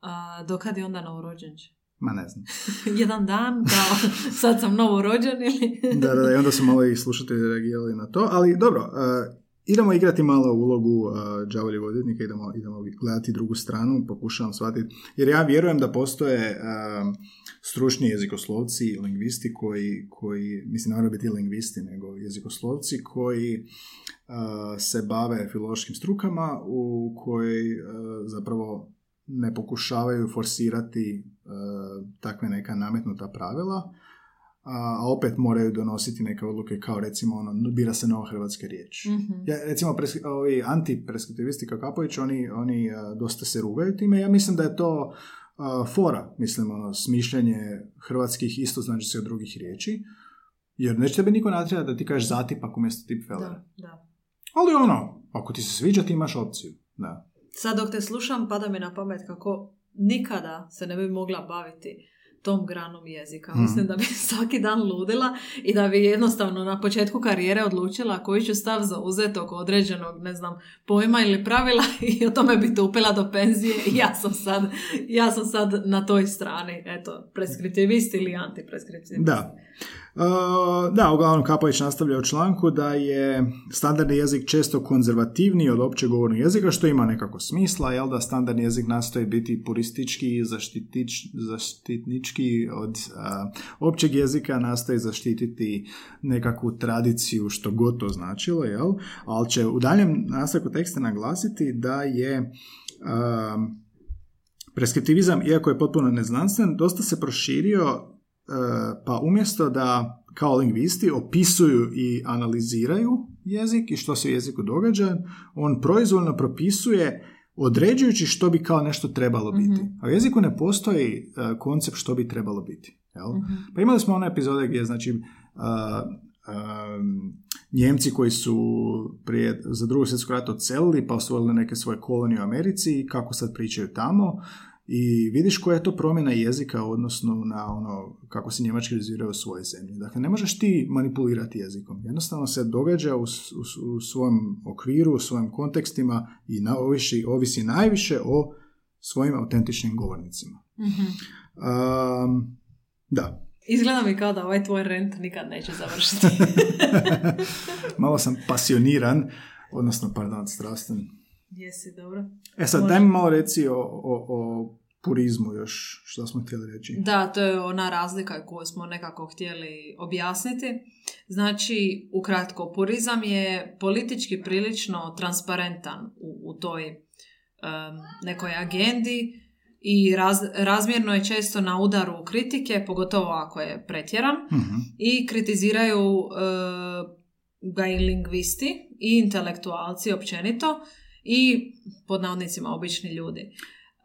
A, dokad je onda novorođenče? Ma ne znam. Jedan dan, kao sad sam novorođen ili... da, da, da, i onda su malo i slušatelji reagirali na to, ali dobro, uh, idemo igrati malo ulogu uh, đavoljeg odvjetnika, idemo, idemo gledati drugu stranu, pokušavam shvatiti, jer ja vjerujem da postoje um, stručni jezikoslovci, lingvisti koji, koji, mislim ne biti lingvisti, nego jezikoslovci koji uh, se bave filološkim strukama u koji uh, zapravo ne pokušavaju forsirati uh, takve neka nametnuta pravila, a opet moraju donositi neke odluke kao recimo ono, bira se nova hrvatska riječ. Mhm. Ja, recimo, pres, ovi antipreskriptivisti kao Kapović, oni, oni a, dosta se rugaju time. Ja mislim da je to a, fora, mislim, ono, smišljanje hrvatskih istoznačica od drugih riječi. Jer neće tebe niko natjerati da ti kažeš zatipak umjesto tipfelera. Da, da. Ali ono, ako ti se sviđa, ti imaš opciju. Da. Sad dok te slušam, pada mi na pamet kako nikada se ne bi mogla baviti tom granom jezika. Mhm. Mislim da bi svaki dan ludila i da bi jednostavno na početku karijere odlučila koji ću stav zauzeti oko određenog, ne znam, pojma ili pravila i o tome bi tupila do penzije i ja sam sad, ja sam sad na toj strani, eto, preskriptivist ili antipreskriptivist. Da. Uh, da, uglavnom Kapović nastavlja u članku da je standardni jezik često konzervativniji od općeg govornog jezika, što ima nekako smisla, jel da standardni jezik nastoji biti puristički i zaštitnički od uh, općeg jezika, nastoji zaštititi nekakvu tradiciju, što god to značilo, jel? Ali će u daljem nastavku teksta naglasiti da je um, preskriptivizam, iako je potpuno neznanstven, dosta se proširio E, pa umjesto da kao lingvisti opisuju i analiziraju jezik i što se u jeziku događa, on proizvoljno propisuje određujući što bi kao nešto trebalo biti. A u jeziku ne postoji e, koncept što bi trebalo biti. Jel? Mhm. Pa imali smo one epizode gdje znači a, a, Njemci koji su prije, za drugu svjetsku ratu odselili pa osvojili neke svoje kolonije u Americi i kako sad pričaju tamo i vidiš koja je to promjena jezika odnosno na ono kako se njemački jeziraju u svojoj zemlji. Dakle, ne možeš ti manipulirati jezikom. Jednostavno se događa u, u, u svom okviru, u svojim kontekstima i na, ovisi, ovisi najviše o svojim autentičnim govornicima. Mhm. Um, da, Izgleda mi kao da ovaj tvoj rent nikad neće završiti. malo sam pasioniran, odnosno, pardon, strastan. Jesi, dobro. E sad, Može. daj mi malo reci o, o, o purizmu još, što smo htjeli reći. Da, to je ona razlika koju smo nekako htjeli objasniti. Znači, ukratko, purizam je politički prilično transparentan u, u toj em, nekoj agendi i raz, razmjerno je često na udaru kritike, pogotovo ako je pretjeran, Mhm. i kritiziraju e, ga i lingvisti i intelektualci općenito i pod navodnicima obični ljudi.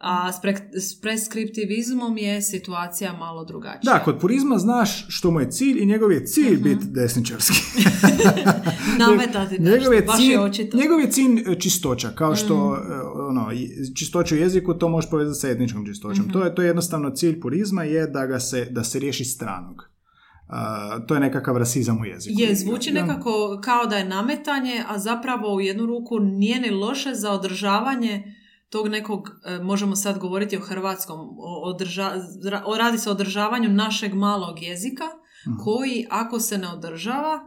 A s, pre, s preskriptivizmom je situacija malo drugačija. Da, kod purizma znaš što mu je cilj i njegov je cilj Mhm. biti desničarski. Nametati njegov je baš cilj, je očito. Mhm. njegov je cilj čistoća, kao što e, ono, čistoću u jeziku to možeš povezati sa etničkom čistoćom. Mhm. To je to je jednostavno cilj purizma je da ga se da se riješi stranog. A, to je nekakav rasizam u jeziku. Je, zvuči nekako kao da je nametanje, a zapravo u jednu ruku nije ni loše za održavanje tog nekog, e, možemo sad govoriti o hrvatskom, o, održa, radi se o održavanju našeg malog jezika, Mhm. koji ako se ne održava,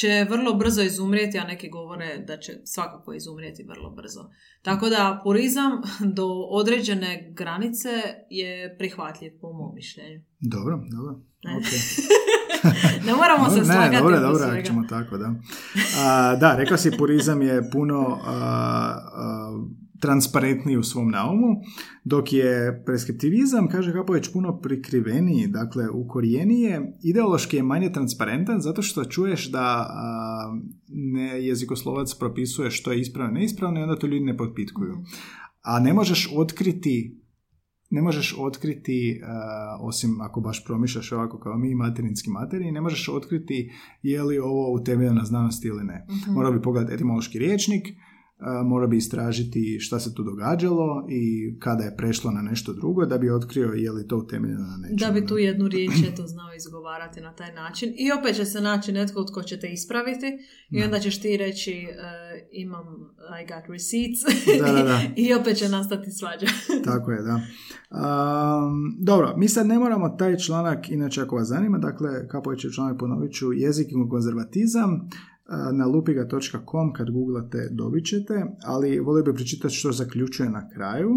će vrlo brzo izumrijeti, a neki govore da će svakako izumrijeti vrlo brzo. Tako da purizam do određene granice je prihvatljiv po mom mišljenju. Dobro, dobro. Ne. ok. Ne moramo se ne, slagati dobro, oko dobro, svega. ako ćemo tako, da. A, da, rekla si, purizam je puno a, a, transparentniji u svom naumu, dok je preskriptivizam, kaže Kapović, puno prikriveniji, dakle, ukorijenije, ideološki je manje transparentan, zato što čuješ da a, ne jezikoslovac propisuje što je ispravno i neispravno i onda to ljudi ne potpitkuju. A ne možeš otkriti ne možeš otkriti, uh, osim ako baš promišljaš ovako kao mi, materinski materiji, ne možeš otkriti je li ovo utemeljeno na znanosti ili ne. Mhm. Morao bi pogledati etimološki riječnik, uh, morao bi istražiti šta se tu događalo i kada je prešlo na nešto drugo da bi otkrio je li to utemeljeno na nečemu. Da bi tu jednu riječ eto znao izgovarati na taj način. I opet će se naći netko tko će te ispraviti i Da. onda ćeš ti reći e, imam I got receipts Da, da, da. i opet će nastati svađa. Tako je, da. Um, dobro, mi sad ne moramo taj članak, inače ako vas zanima, dakle, Kapović je članak, ponovit ću, jezik i konzervatizam, uh, na lupiga.com kad googlate dobit ćete, ali volio bih pročitati što zaključuje na kraju.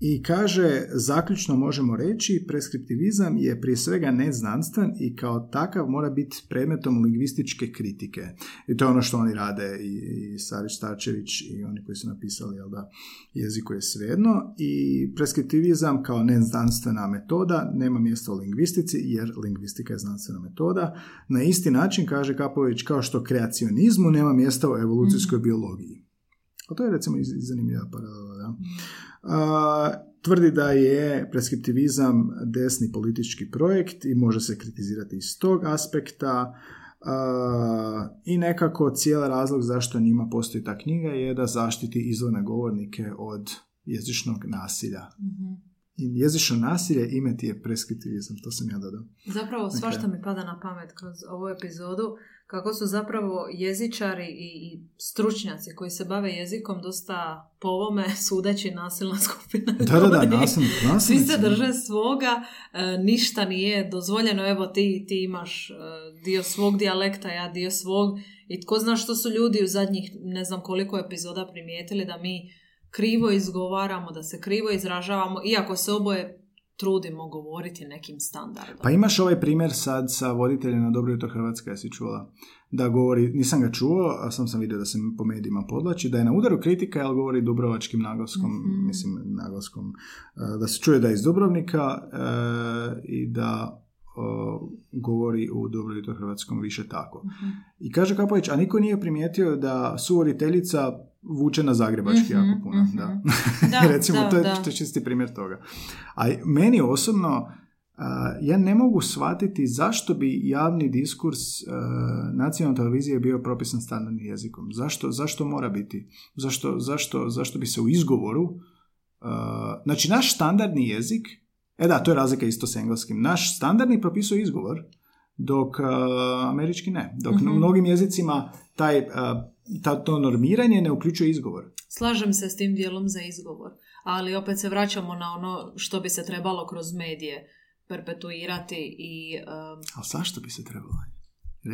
I kaže, zaključno možemo reći, preskriptivizam je prije svega neznanstven i kao takav mora biti predmetom lingvističke kritike. I to je ono što oni rade i, i Sarić Starčević i oni koji su napisali, jel da, jeziku je svejedno i preskriptivizam kao neznanstvena metoda nema mjesta u lingvistici jer lingvistika je znanstvena metoda. Na isti način, kaže Kapović, kao što kreacionizmu nema mjesta u evolucijskoj biologiji. A to je recimo zanimljiva paralela, da. A, tvrdi da je preskriptivizam desni politički projekt i može se kritizirati iz tog aspekta. A, I nekako cijeli razlog zašto njima postoji ta knjiga je da zaštiti izvorne govornike od jezičnog nasilja. Mhm. Jezično nasilje ime ti je preskriptivizam, to sam ja dodao. Zapravo svašta mi pada na pamet kroz ovu epizodu kako su zapravo jezičari i, stručnjaci koji se bave jezikom dosta po ovome sudeći nasilna skupina. Da, da, da, nasilni, Svi se drže svoga, e, ništa nije dozvoljeno, evo ti, ti imaš e, dio svog dijalekta, ja dio svog i tko zna što su ljudi u zadnjih ne znam koliko epizoda primijetili da mi krivo izgovaramo, da se krivo izražavamo, iako se oboje trudimo govoriti nekim standardom. Pa imaš ovaj primjer sad sa voditeljem na Dobro jutro Hrvatska, jesi čula? Da govori, nisam ga čuo, a sam sam vidio da se po medijima podlači, da je na udaru kritika, ali govori dubrovačkim naglaskom, Mhm. mislim naglaskom, e, da se čuje da je iz Dubrovnika e, i da o, govori u Dobro jutro Hrvatskom više tako. Mhm. I kaže Kapović, a niko nije primijetio da suvoditeljica vuče na zagrebački Mhm, jako puno. mhm. Da. Da, Recimo, da, to, je, da. čisti primjer toga. A meni osobno, a, ja ne mogu shvatiti zašto bi javni diskurs a, nacionalne televizije bio propisan standardnim jezikom. Zašto, zašto mora biti? Zašto, zašto, zašto bi se u izgovoru... a, znači, naš standardni jezik, e da, to je razlika isto s engleskim, naš standardni propisuje izgovor, dok a, američki ne. Dok Mhm. u mnogim jezicima taj, a, ta, to normiranje ne uključuje izgovor. Slažem se s tim dijelom za izgovor, ali opet se vraćamo na ono što bi se trebalo kroz medije perpetuirati i um, Ali zašto bi se trebalo?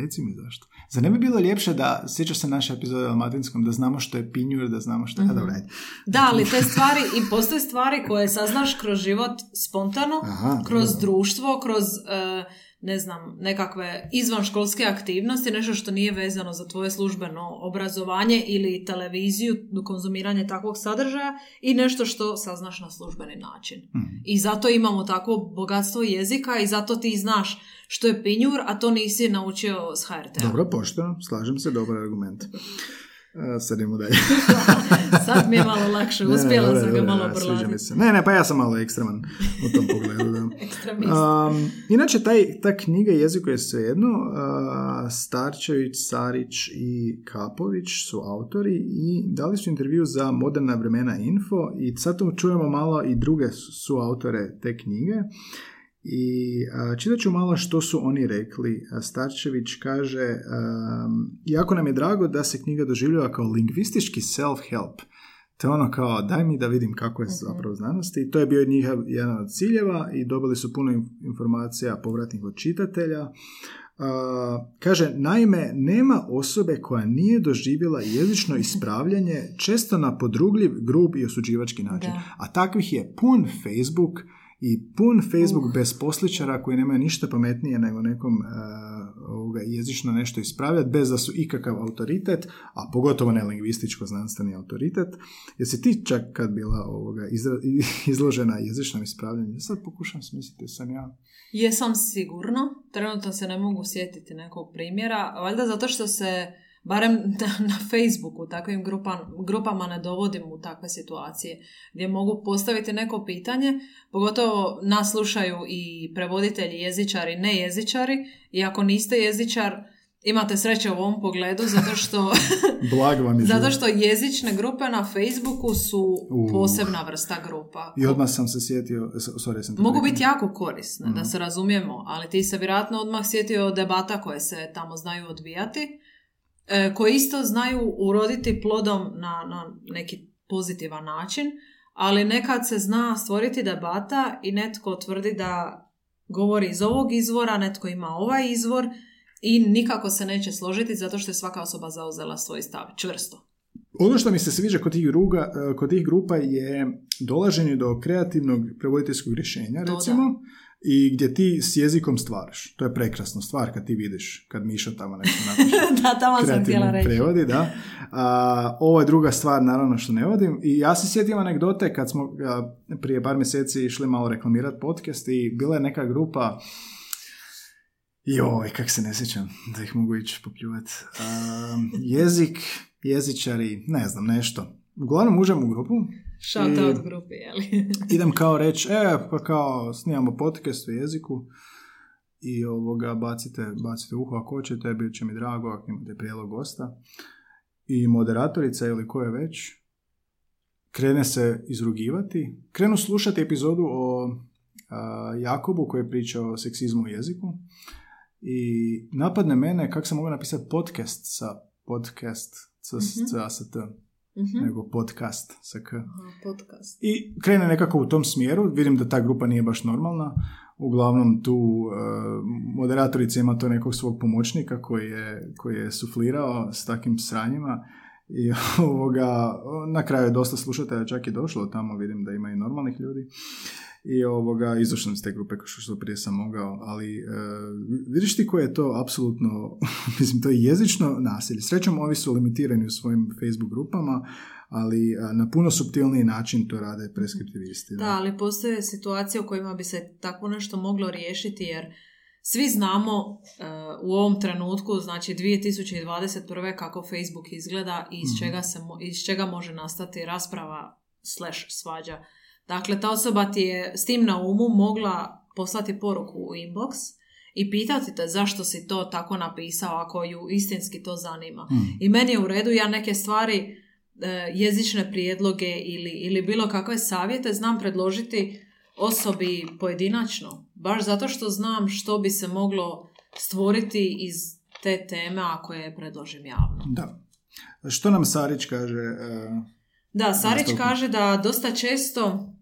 Reci mi zašto. Zar ne bi bilo ljepše da, sjećaš se naše epizode o Dalmatinskom, da znamo što je pinjur, da znamo što je... Mhm. A, dobro, ajde. Da, ali te stvari, i postoje stvari koje saznaš kroz život spontano, Aha, kroz dobro. društvo, kroz, e, ne znam, nekakve izvanškolske aktivnosti, nešto što nije vezano za tvoje službeno obrazovanje ili televiziju, konzumiranje takvog sadržaja i nešto što saznaš na službeni način. Mhm. I zato imamo takvo bogatstvo jezika i zato ti znaš što je pinjur, a to nisi naučio s HRT-a. Dobro, pošteno, slažem se, dobar argument. Sad idemo dalje. Sad mi je malo lakše, Ne, ne, uspjela dobro, sam ga malo proladiti. Ne, ne, pa ja sam malo ekstreman u tom pogledu. Da. Um, inače, taj, ta knjiga Jeziku je svejedno. Uh, Starčević, Sarić i Kapović su autori i dali su intervju za Moderna vremena Info i sad tu čujemo malo i druge su, su autore te knjige. I uh, čitat ću malo što su oni rekli. Starčević kaže um, jako nam je drago da se knjiga doživljava kao lingvistički self-help To je ono kao, daj mi da vidim kako je zapravo znanost i to je bio njihov jedan od ciljeva i dobili su puno in- informacija povratnih od čitatelja. A, kaže, naime, nema osobe koja nije doživjela jezično ispravljanje često na podrugljiv, grub i osuđivački način. Da. A takvih je pun Facebook i pun Facebook Uh. bez posličara koji nemaju ništa pametnije nego nekom e, ovoga, jezično nešto ispravljati bez da su ikakav autoritet, a pogotovo ne lingvističko znanstveni autoritet. Jesi ti čak kad bila ovoga, izra- izložena jezičnom ispravljanju? Sad pokušam smisliti, sam ja. Jesam sigurno, trenutno se ne mogu sjetiti nekog primjera, valjda zato što se barem na, Facebooku takvim grupa, grupama ne dovodim u takve situacije gdje mogu postaviti neko pitanje, pogotovo nas slušaju i prevoditelji, jezičari, ne jezičari i ako niste jezičar imate sreće u ovom pogledu zato što, Blag vam je zato što jezične grupe na Facebooku su Uh. posebna vrsta grupa. I odmah sam se sjetio, s- sorry, sam Mogu biti jako korisne, da Mhm. se razumijemo, ali ti se vjerojatno odmah sjetio debata koje se tamo znaju odvijati, e, koje isto znaju uroditi plodom na, na neki pozitivan način, ali nekad se zna stvoriti debata i netko tvrdi da govori iz ovog izvora, netko ima ovaj izvor i nikako se neće složiti zato što je svaka osoba zauzela svoj stav čvrsto. Ono što mi se sviđa kod tih, ruga, eh, kod tih grupa je dolaženje do kreativnog prevoditeljskog rješenja, recimo, i gdje ti s jezikom stvaraš. To je prekrasna stvar kad ti vidiš, kad Miša tamo nešto napiše. da, tamo sam htjela reći. prevodi, da. A, ovo je druga stvar, naravno, što ne vodim. I ja se sjetim anegdote kad smo a, prije par mjeseci išli malo reklamirati podcast i bila je neka grupa Joj, kak se ne sjećam da ih mogu ići popljuvat. A, jezik, jezičari, ne znam, nešto. Uglavnom uđem u grupu, Shout out grupi, jeli? idem kao reći, e, pa kao snimamo podcast u jeziku i ovoga bacite, bacite uho ako hoćete, bit će mi drago ako imate prijelog gosta. I moderatorica ili ko je već krene se izrugivati, krenu slušati epizodu o a, Jakobu koji priča o seksizmu u jeziku i napadne mene kako sam mogao napisati podcast sa podcast c, Mhm. Mhm. nego podcast sa k. Aha, podcast. I krene nekako u tom smjeru, vidim da ta grupa nije baš normalna. Uglavnom tu e, moderatorica ima to nekog svog pomoćnika koji je, koji je suflirao s takvim sranjima i ovoga, na kraju je dosta slušatelja čak i došlo tamo, vidim da ima i normalnih ljudi. I ovoga, izašao iz te grupe kao što prije sam mogao, ali e, vidiš ti koje je to apsolutno, mislim, to je jezično nasilje. Srećom, ovi su limitirani u svojim Facebook grupama, ali a, na puno subtilniji način to rade preskriptivisti. Da, ali postoje situacije u kojima bi se takvo nešto moglo riješiti jer svi znamo e, u ovom trenutku, znači 2021. kako Facebook izgleda i iz, Mhm. čega, se, mo- iz čega može nastati rasprava slash svađa. Dakle, ta osoba ti je s tim na umu mogla poslati poruku u inbox i pitati te zašto si to tako napisao ako ju istinski to zanima. Hmm. I meni je u redu, ja neke stvari, e, jezične prijedloge ili, ili bilo kakve savjete znam predložiti osobi pojedinačno. Baš zato što znam što bi se moglo stvoriti iz te teme ako je predložim javno. Da. Što nam Sarić kaže? e, Da, Sarić Nastavku. kaže da dosta često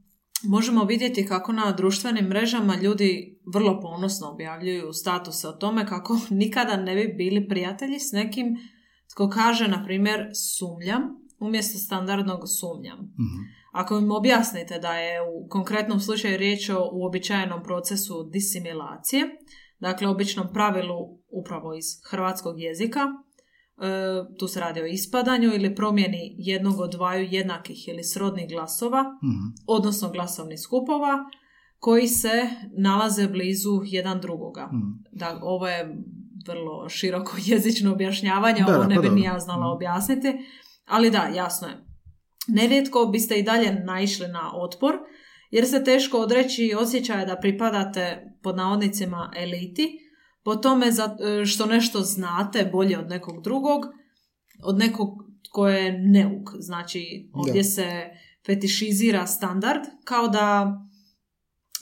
možemo vidjeti kako na društvenim mrežama ljudi vrlo ponosno objavljuju statuse o tome kako nikada ne bi bili prijatelji s nekim tko kaže, na primjer, sumnjam umjesto standardnog sumnjam. mhm. Ako im objasnite da je u konkretnom slučaju riječ o uobičajenom procesu disimilacije, dakle običnom pravilu upravo iz hrvatskog jezika, tu se radi o ispadanju ili promjeni jednog od dvaju jednakih ili srodnih glasova, Mhm. odnosno glasovnih skupova, koji se nalaze blizu jedan drugoga. Mhm. Da, ovo je vrlo široko jezično objašnjavanje, Da, ovo ne pa bi ni ja znala Mhm. objasniti, ali da, jasno je. Nerijetko biste i dalje naišli na otpor, jer se teško odreći osjećaja da pripadate pod navodnicima eliti, po tome za- što nešto znate bolje od nekog drugog, od nekog tko je neuk. Znači, ovdje Da. se fetišizira standard, kao da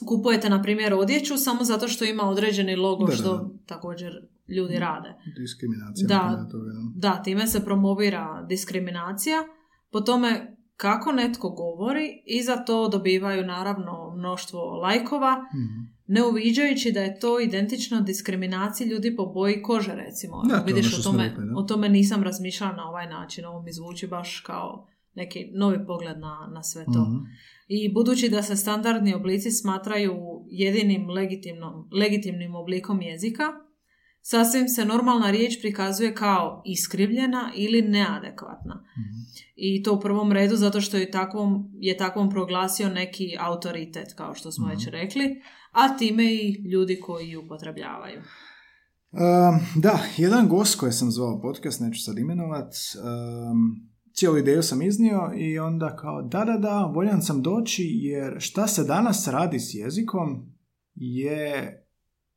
kupujete, na primjer, odjeću samo zato što ima određeni logo, Da, da, što također ljudi rade. Diskriminacija. Da. toga, da. Da, time se promovira diskriminacija, po tome kako netko govori i za to dobivaju naravno mnoštvo lajkova, Mhm. ne uviđajući da je to identično diskriminaciji ljudi po boji kože, recimo. Da, Vidiš, ono što o, tome, rekli, o tome nisam razmišljala na ovaj način. Ovo mi zvuči baš kao neki novi pogled na, na sve to. Mhm. I budući da se standardni oblici smatraju jedinim legitimnom, legitimnim oblikom jezika, sasvim se normalna riječ prikazuje kao iskrivljena ili neadekvatna. Mhm. I to u prvom redu zato što je takvom, je takvom proglasio neki autoritet, kao što smo Mhm. već rekli, a time i ljudi koji ju upotrebljavaju. Um, da, jedan gost koji sam zvao podcast, neću sad imenovat, um, cijelu ideju sam iznio i onda kao da, da, da, voljan sam doći jer šta se danas radi s jezikom je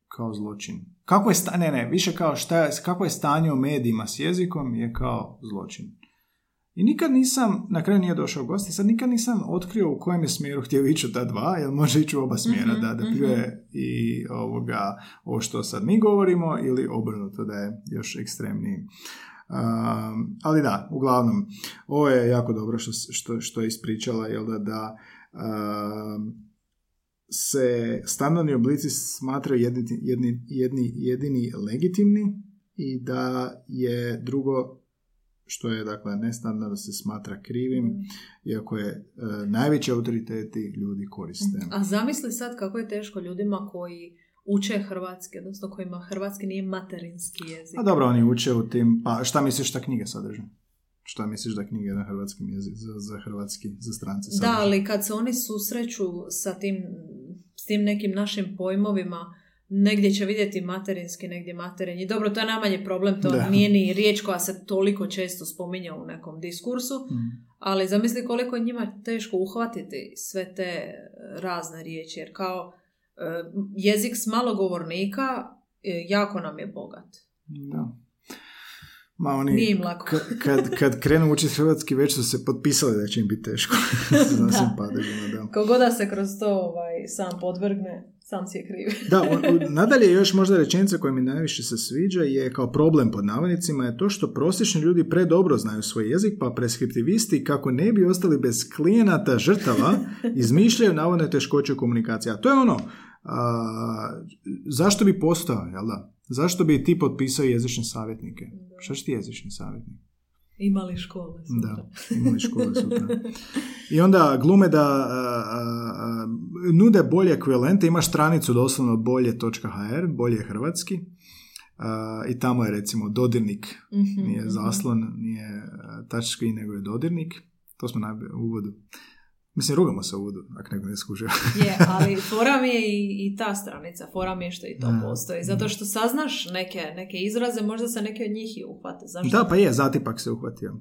kao zločin. Kako je sta- ne, ne, više kao šta je, kako je stanje u medijima s jezikom je kao zločin. I nikad nisam, na kraju nije došao gost, i sad nikad nisam otkrio u kojem je smjeru htio ići u ta dva, jer može ići u oba smjera, Mhm, da, da mhm. pljuje i ovoga, ovo što sad mi govorimo, ili obrnuto da je još ekstremniji. Um, ali da, uglavnom, ovo je jako dobro što, što, što je ispričala, jel da, da um, se standardni oblici smatraju jedni, jedni, jedni, jedini legitimni i da je drugo što je dakle nestandardno se smatra krivim, iako je e, najveći autoriteti ljudi koriste. A zamisli sad kako je teško ljudima koji uče hrvatski, odnosno kojima hrvatski nije materinski jezik. A dobro, oni uče u tim, pa šta misliš da knjige sadrže? Šta misliš da knjige na hrvatskim jeziku, za, za hrvatski, za strance Da, sadrže? ali kad se oni susreću sa tim, s tim nekim našim pojmovima, negdje će vidjeti materinski, negdje materinji. Dobro, to je najmanji problem, to Da. nije ni riječ koja se toliko često spominje u nekom diskursu, Mm. ali zamisli koliko je njima teško uhvatiti sve te razne riječi, jer kao e, jezik s malogovornika e, jako nam je bogat. Da. Ma oni, Nije im lako. Kad, kad, kad krenu učiti hrvatski, već su se potpisali da će im biti teško. da. da. Kogo da se kroz to ovaj, sam podvrgne, sam si je kriv. Da, on- nadalje još možda rečenica koja mi najviše se sviđa je kao problem pod navodnicima je to što prosječni ljudi predobro znaju svoj jezik, pa preskriptivisti kako ne bi ostali bez klijenata žrtava izmišljaju navodne teškoće u komunikaciji. A to je ono, a, zašto bi postao, jel da? Zašto bi ti potpisao jezične savjetnike? Šta će ti jezični savjetnik? Imali škole. sutra. Da, imali škole sutra. I onda glume da a, a, nude bolje ekvivalente, imaš stranicu doslovno bolje.hr, bolje je hrvatski, a, i tamo je recimo dodirnik, Mhm, nije mhm. zaslon, nije a, touchscreen, nego je dodirnik. To smo u uvodu. Mislim, rugamo se uvodu, ako neko ne skužio. Je, ali fora mi je i, i ta stranica, fora mi je što i to Da. postoji. Zato što saznaš neke, neke izraze, možda se neke od njih i uhvate. Zašto? Da, pa je, zatipak se uhvatio.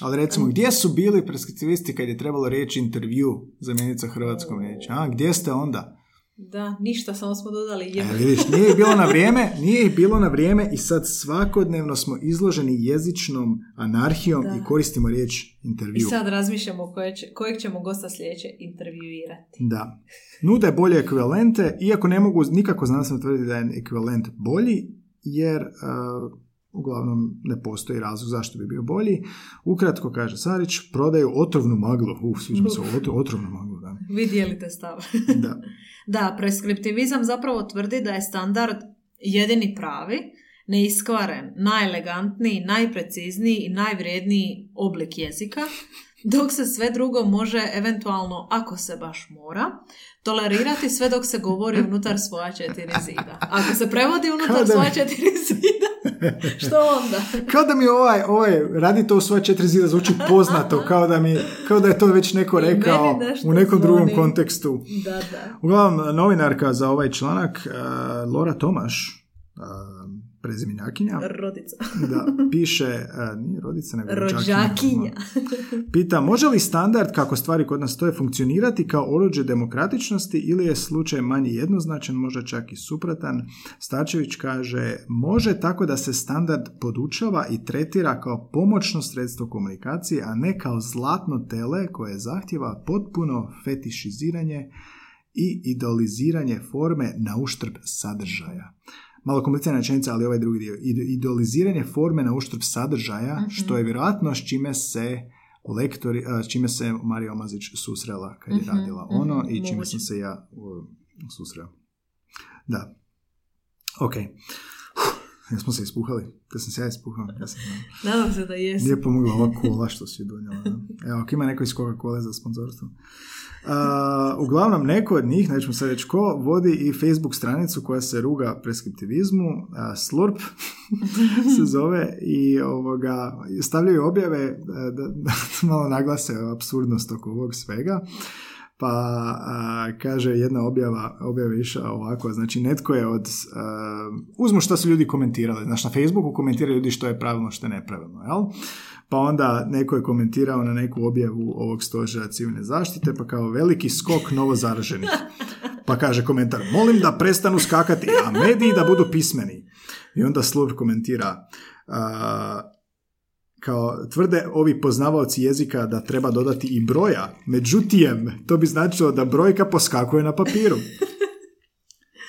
Ali recimo, gdje su bili preskriptivisti kad je trebalo reći intervju zamijeniti sa hrvatskom riječi? A, gdje ste onda? Da, ništa, samo smo dodali E, je. vidiš, nije ih bilo na vrijeme, nije ih bilo na vrijeme i sad svakodnevno smo izloženi jezičnom anarhijom Da. i koristimo riječ I intervju. sad razmišljamo koje će, kojeg ćemo gosta sljedeće intervjuirati. Da. Nude bolje ekvivalente, iako ne mogu nikako znanstveno tvrditi da je ekvivalent bolji, jer uh, uglavnom ne postoji razlog zašto bi bio bolji. Ukratko, kaže Sarić, prodaju otrovnu maglu. Uf, sviđa mi se otrovnu maglu, da. Vi dijelite stav. da. Da, preskriptivizam zapravo tvrdi da je standard jedini pravi, neiskvaren, najelegantniji, najprecizniji i najvrijedniji oblik jezika, dok se sve drugo može eventualno, ako se baš mora, tolerirati sve dok se govori unutar svoja četiri zida. Ako se prevodi unutar svoja mi- četiri zida, što onda? Kao da mi ovaj, ovaj, radi to u svoje četiri zida zvuči poznato, kao da, mi, kao da je to već neko rekao u nekom drugom zvoni. kontekstu. Da, da. Uglavnom, novinarka za ovaj članak, uh, Lora Tomaš, uh, prezimenjakinja, Rodica. da, piše, uh, nije rodica, nego Rođakinja. Pita, može li standard, kako stvari kod nas stoje, funkcionirati kao oruđe demokratičnosti ili je slučaj manje jednoznačan, možda čak i suprotan? Stačević kaže, može tako da se standard podučava i tretira kao pomoćno sredstvo komunikacije, a ne kao zlatno tele koje zahtjeva potpuno fetišiziranje i idoliziranje forme na uštrb sadržaja. Malo komplicirana rečenica, ali ovaj drugi dio. Ide- Idoliziranje forme na uštrb sadržaja, Mhm. što je vjerojatno s čime se lektori, s čime se Marija Omazić susrela kad je Mhm, radila ono mhm, i čime moguće. sam se ja susreo. Da. Ok. Jesmo se ispuhali? Da sam se ja ispuhao. Ja sam, Nadam se da jesi. nije pomogla ova kola što si je donijela. Evo, ako ima neko iz Coca-Cola za sponzorstvo. A, uglavnom, neko od njih, nećemo sad reći ko, vodi i Facebook stranicu koja se ruga preskriptivizmu, a, Slurp se zove, i ovoga, stavljaju objave da, da malo naglase absurdnost oko ovog svega. Pa a, kaže jedna objava, objava je išla ovako, znači netko je od, a, uzmu što su ljudi komentirali, znači na Facebooku komentiraju ljudi što je pravilno, što je nepravilno, jel? Pa onda neko je komentirao na neku objavu ovog stožera civilne zaštite, pa kao veliki skok novo zaraženih. Pa kaže komentar, molim da prestanu skakati, a mediji da budu pismeni. I onda Slur komentira, a, kao tvrde ovi poznavaoci jezika da treba dodati i broja, međutim, to bi značilo da brojka poskakuje na papiru.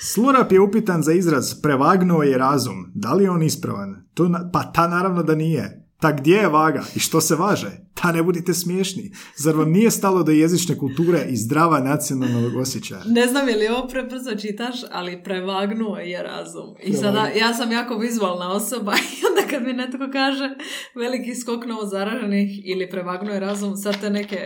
Slurap je upitan za izraz prevagnuo je razum. Da li je on ispravan? To na- pa ta naravno da nije. Ta gdje je vaga i što se važe? Ta ne budite smiješni. Zar vam nije stalo do jezične kulture i zdrava nacionalnog osjećaja? Ne znam je li ovo prebrzo čitaš, ali prevagnuo je razum. I sada, ja sam jako vizualna osoba i onda kad mi netko kaže veliki skok novo zaraženih ili prevagnuo je razum, sad te neke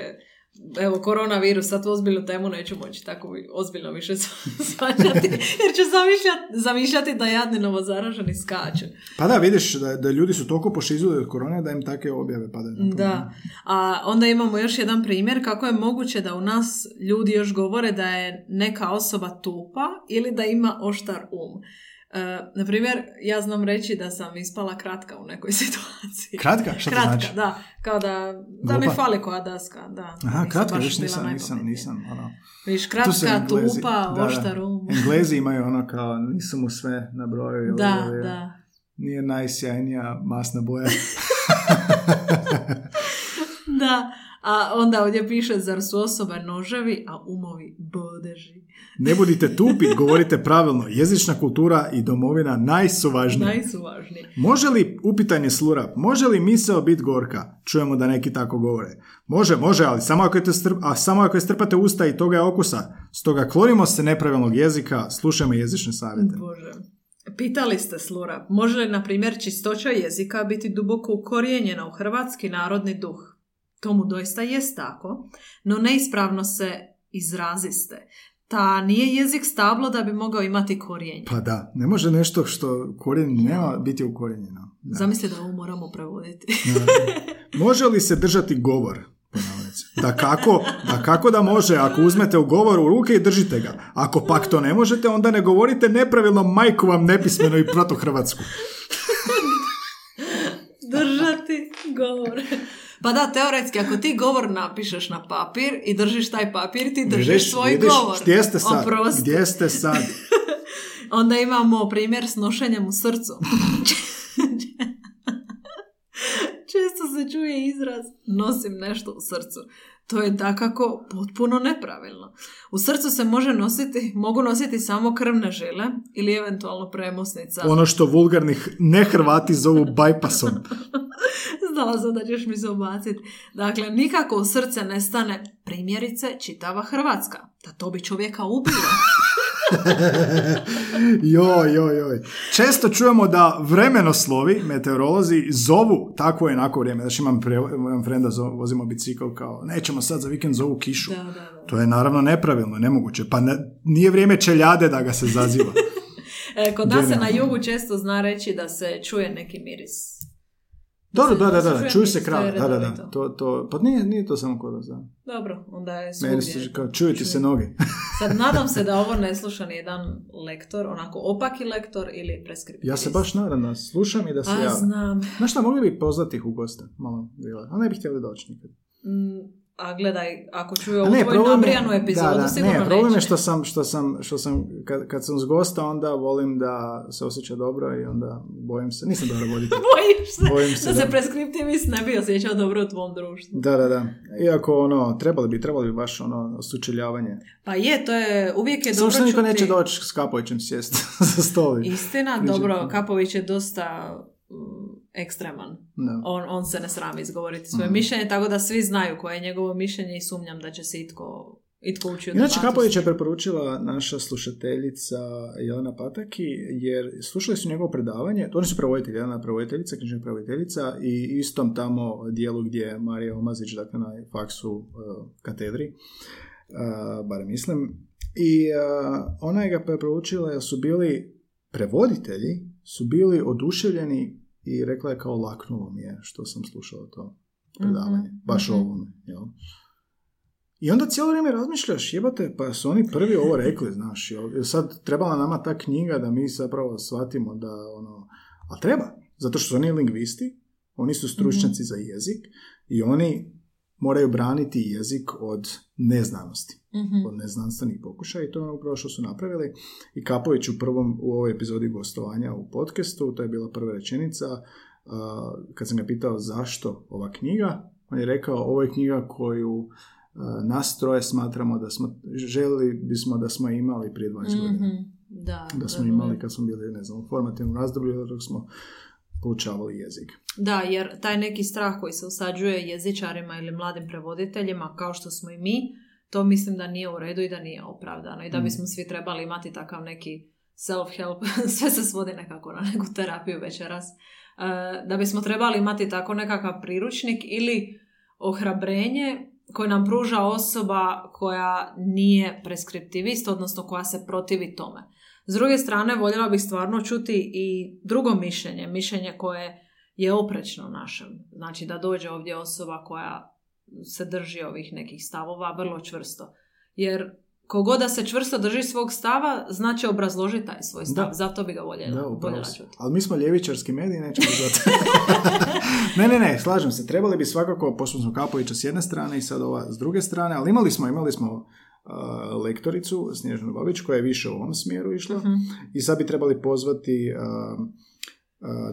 evo, koronavirus, sad ozbiljnu temu neću moći tako ozbiljno više svađati, jer ću zamišljati, zamišljati da jadni novozaraženi skače. Pa da, vidiš da, da ljudi su toliko pošizuli od korone da im takve objave padaju na. Da, a onda imamo još jedan primjer kako je moguće da u nas ljudi još govore da je neka osoba tupa ili da ima oštar um. E, na primjer, ja znam reći da sam ispala kratka u nekoj situaciji. Kratka? Šta to kratka, znači? da. Kao da, da mi fali koja daska, da. Aha, Nisam kratka, bila nisam, nisam, nisam, ono. Viš, Tu kratka, Englezi, tupa, da, da. oštar um. Englezi imaju ono kao, nisu mu sve na broju. Da, ili- da. Nije najsjajnija masna boja. Da, a onda ovdje piše, zar su osobe noževi, a umovi bodeži. Ne budite tupi, govorite pravilno. Jezična kultura i domovina najsu važnije. Naj su važniji. Može li, upitanje slura, može li misao biti gorka? Čujemo da neki tako govore. Može, može, ali samo ako, je te strp- a samo ako je strpate usta i toga je okusa. Stoga klonimo se nepravilnog jezika, slušajmo jezične savjete. Bože. Pitali ste Slura, može li, na primjer, čistoća jezika biti duboko ukorijenjena u hrvatski narodni duh? Tomu doista jest tako, no neispravno se izraziste. Ta nije jezik stablo da bi mogao imati korijenje. Pa da, ne može nešto što korijen nema biti ukorijenjeno. Da. Zamisli da ovo moramo prevoditi. Može li se držati govor? Da kako, da kako da može, ako uzmete u govor u ruke i držite ga. Ako pak to ne možete, onda ne govorite nepravilno majku vam nepismeno i protohrvatsku. Držati govor. Pa da, teoretski, ako ti govor napišeš na papir i držiš taj papir, ti držiš Vidiš, svoj vidiš, govor. Gdje ste sad? Oprosti. Gdje ste sad? Onda imamo primjer s nošenjem u srcu. Često se čuje izraz nosim nešto u srcu. To je dakako potpuno nepravilno. U srcu se može nositi, mogu nositi samo krvne žile ili eventualno premosnica. Ono što vulgarni h- ne Hrvati zovu bajpasom. Znala sam da ćeš mi se ubaciti. Dakle, nikako u srce ne stane primjerice čitava Hrvatska. Da to bi čovjeka ubilo. Joj, joj, joj. Često čujemo da vremenoslovi, meteorolozi, zovu takvo i onako vrijeme. Znači imam, pre, imam frenda, zo- vozimo bicikl kao, nećemo sad za vikend zovu kišu. Da, da, da. To je naravno nepravilno, nemoguće. Pa ne- nije vrijeme čeljade da ga se zaziva. E, kod nas se na jugu često zna reći da se čuje neki miris. Dobro, da, da, da, čuje čuju se krave. Da, da, da. To, to, pa nije, nije to samo kod nas, da. Dobro, onda je Meni svugdje. se kao, čuju ti se noge. Sad nadam se da ovo ne sluša ni jedan lektor, onako opaki lektor ili preskriptivist. Ja se baš nadam da slušam i da se A, javim. znam. Znaš šta, mogli bi pozvati ih u goste, malo bila. A ne bi htjeli doći nikad. Mm, a gledaj, ako čuje ovu tvoju je- nabrijanu epizodu, da, da, sigurno ne, problem je neće. što sam, što sam, što sam kad, kad sam s gosta, onda volim da se osjeća dobro i onda bojim se, nisam dobro voditelj. Bojiš se Bojim se, da se da. preskriptivist ne bi osjećao dobro u tvom društvu. Da, da, da. Iako, ono, trebali bi, trebali bi baš, ono, sučeljavanje. Pa je, to je, uvijek je Samo dobro što niko čuti- neće doći s Kapovićem sjest za stol. Istina, Pričati. dobro, Kapović je dosta mm, ekstreman. Da. On, on se ne srami izgovoriti svoje Mhm. mišljenje, tako da svi znaju koje je njegovo mišljenje i sumnjam da će se itko, itko ući u Inače, Kapović je preporučila naša slušateljica Jelena Pataki, jer slušali su njegovo predavanje, oni su prevoditelji, Jelena je prevoditeljica, knjižna prevoditeljica, i istom tamo dijelu gdje je Marija Omazić, dakle na faksu uh, katedri, uh, barem mislim, i uh, ona je ga preporučila jer su bili prevoditelji, su bili oduševljeni i rekla je kao laknulo mi je što sam slušala to predavanje, Mhm, baš o mhm. ovome, jel? I onda cijelo vrijeme razmišljaš, jebate, pa su oni prvi ovo rekli, znaš, jel, sad trebala nama ta knjiga da mi zapravo shvatimo da, ono, a treba, zato što su oni lingvisti, oni su stručnjaci za jezik i oni moraju braniti jezik od neznanosti, Mhm. od neznanstvenih pokušaja i to je ono upravo što su napravili. I Kapović u prvom, u ovoj epizodi gostovanja u podcastu, to je bila prva rečenica, a, kad sam ga pitao zašto ova knjiga, on je rekao ovo je knjiga koju a, nas troje smatramo da smo, željeli bismo da smo imali prije 20 godina. Mhm. Da, Da smo imali kad smo bili, ne znam, u formativnom razdoblju dok smo poučavali jezik. Da, jer taj neki strah koji se usađuje jezičarima ili mladim prevoditeljima, kao što smo i mi, to mislim da nije u redu i da nije opravdano. I da Mm. bismo svi trebali imati takav neki self-help, sve se svodi nekako na neku terapiju večeras, E, da bismo trebali imati tako nekakav priručnik ili ohrabrenje koje nam pruža osoba koja nije preskriptivist, odnosno koja se protivi tome. S druge strane, voljela bih stvarno čuti i drugo mišljenje, mišljenje koje je oprečno našem. Znači da dođe ovdje osoba koja se drži ovih nekih stavova vrlo čvrsto. Jer kogod da se čvrsto drži svog stava, znači obrazložiti taj svoj stav. Da. Zato bi ga voljela, Da, voljela čuti. Ali mi smo ljevičarski mediji, nećemo zato. ne, ne, ne, slažem se. Trebali bi svakako, pošto smo Kapovića s jedne strane i sad ova s druge strane, ali imali smo, imali smo uh, lektoricu Snježanu Babić koja je više u ovom smjeru išla Mhm. i sad bi trebali pozvati uh, uh,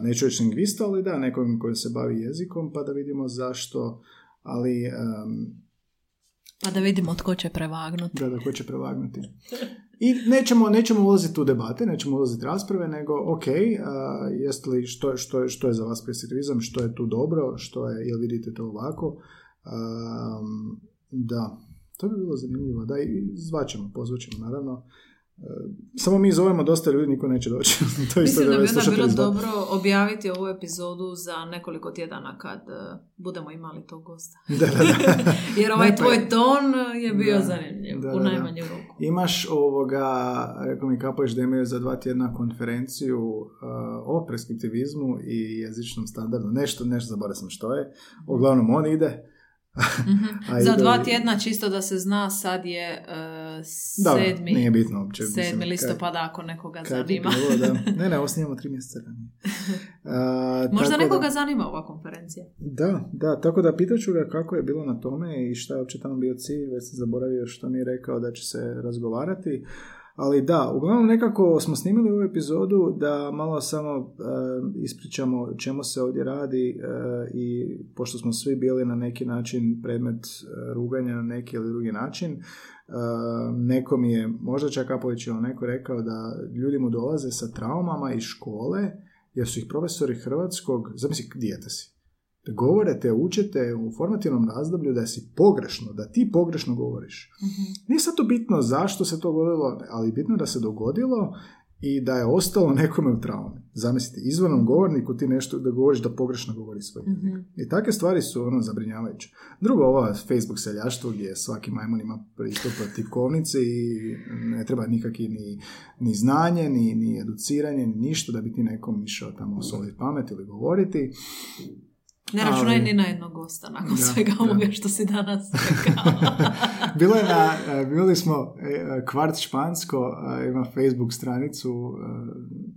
neću reći lingvista, ali da, nekom koji se bavi jezikom, pa da vidimo zašto, ali um, Pa da vidimo tko će prevagnuti. da, da, ko će prevagnuti. I nećemo, nećemo ulaziti u debate, nećemo ulaziti u rasprave, nego ok, jeste li, što, što, je- što je za vas preskriptivizam, što je tu dobro, što je, jel vidite to ovako. Am, da, to bi bilo zanimljivo. Da, i zvaćemo, pozvaćemo, naravno. E, samo mi zovemo dosta ljudi, niko neće doći. to Mislim da bi onda bilo dobro objaviti ovu epizodu za nekoliko tjedana kad e, budemo imali tog gosta. Da, da, da. Jer ovaj Ne, tvoj ton je bio Da. zanimljiv, Da, u najmanju ruku. Imaš ovoga, rekao mi Kapović da imaju za dva tjedna konferenciju uh, o preskriptivizmu i jezičnom standardu. Nešto, nešto zaboravio sam što je. Uglavnom on ide. Mhm. A Za dva tjedna, čisto da se zna, sad je Dobro, sedmi, nije bitno uopće. mislim, sedmi kad- listopada ako nekoga kad zanima. bilo, da. Ne, ne, ovo snimamo tri mjeseca ranije. A, Možda nekoga da, zanima ova konferencija. da, da, tako da pitat ću ga kako je bilo na tome i šta je uopće tamo bio cilj, već sam zaboravio što mi je rekao da će se razgovarati. Ali da, uglavnom nekako smo snimili ovu epizodu da malo samo e, ispričamo o čemu se ovdje radi e, i pošto smo svi bili na neki način predmet e, ruganja na neki ili drugi način, e, neko mi je, možda čak Apović ili neko rekao da ljudi mu dolaze sa traumama iz škole jer su ih profesori hrvatskog, zamisli dijete si, govore te, učete u formativnom razdoblju da si pogrešno, da ti pogrešno govoriš. Nije sad to bitno zašto se to dogodilo, ali bitno da se dogodilo i da je ostalo nekome u traumi. Zamislite, izvornom govorniku ti nešto da govoriš da pogrešno govori svoj jezik. Mhm. I takve stvari su ono zabrinjavajuće. Drugo, ova Facebook seljaštvo gdje svaki majmun ima pristup tipkovnici i ne treba nikakvi ni, ni znanje, ni, ni educiranje, ni ništa da bi ti nekom išao tamo soliti pamet ili govoriti. Ne računaj ni na jednog gosta nakon Da, svega ovoga što si danas rekao. Bilo je na, e, bili smo, e, Kvart Špansko e, ima Facebook stranicu,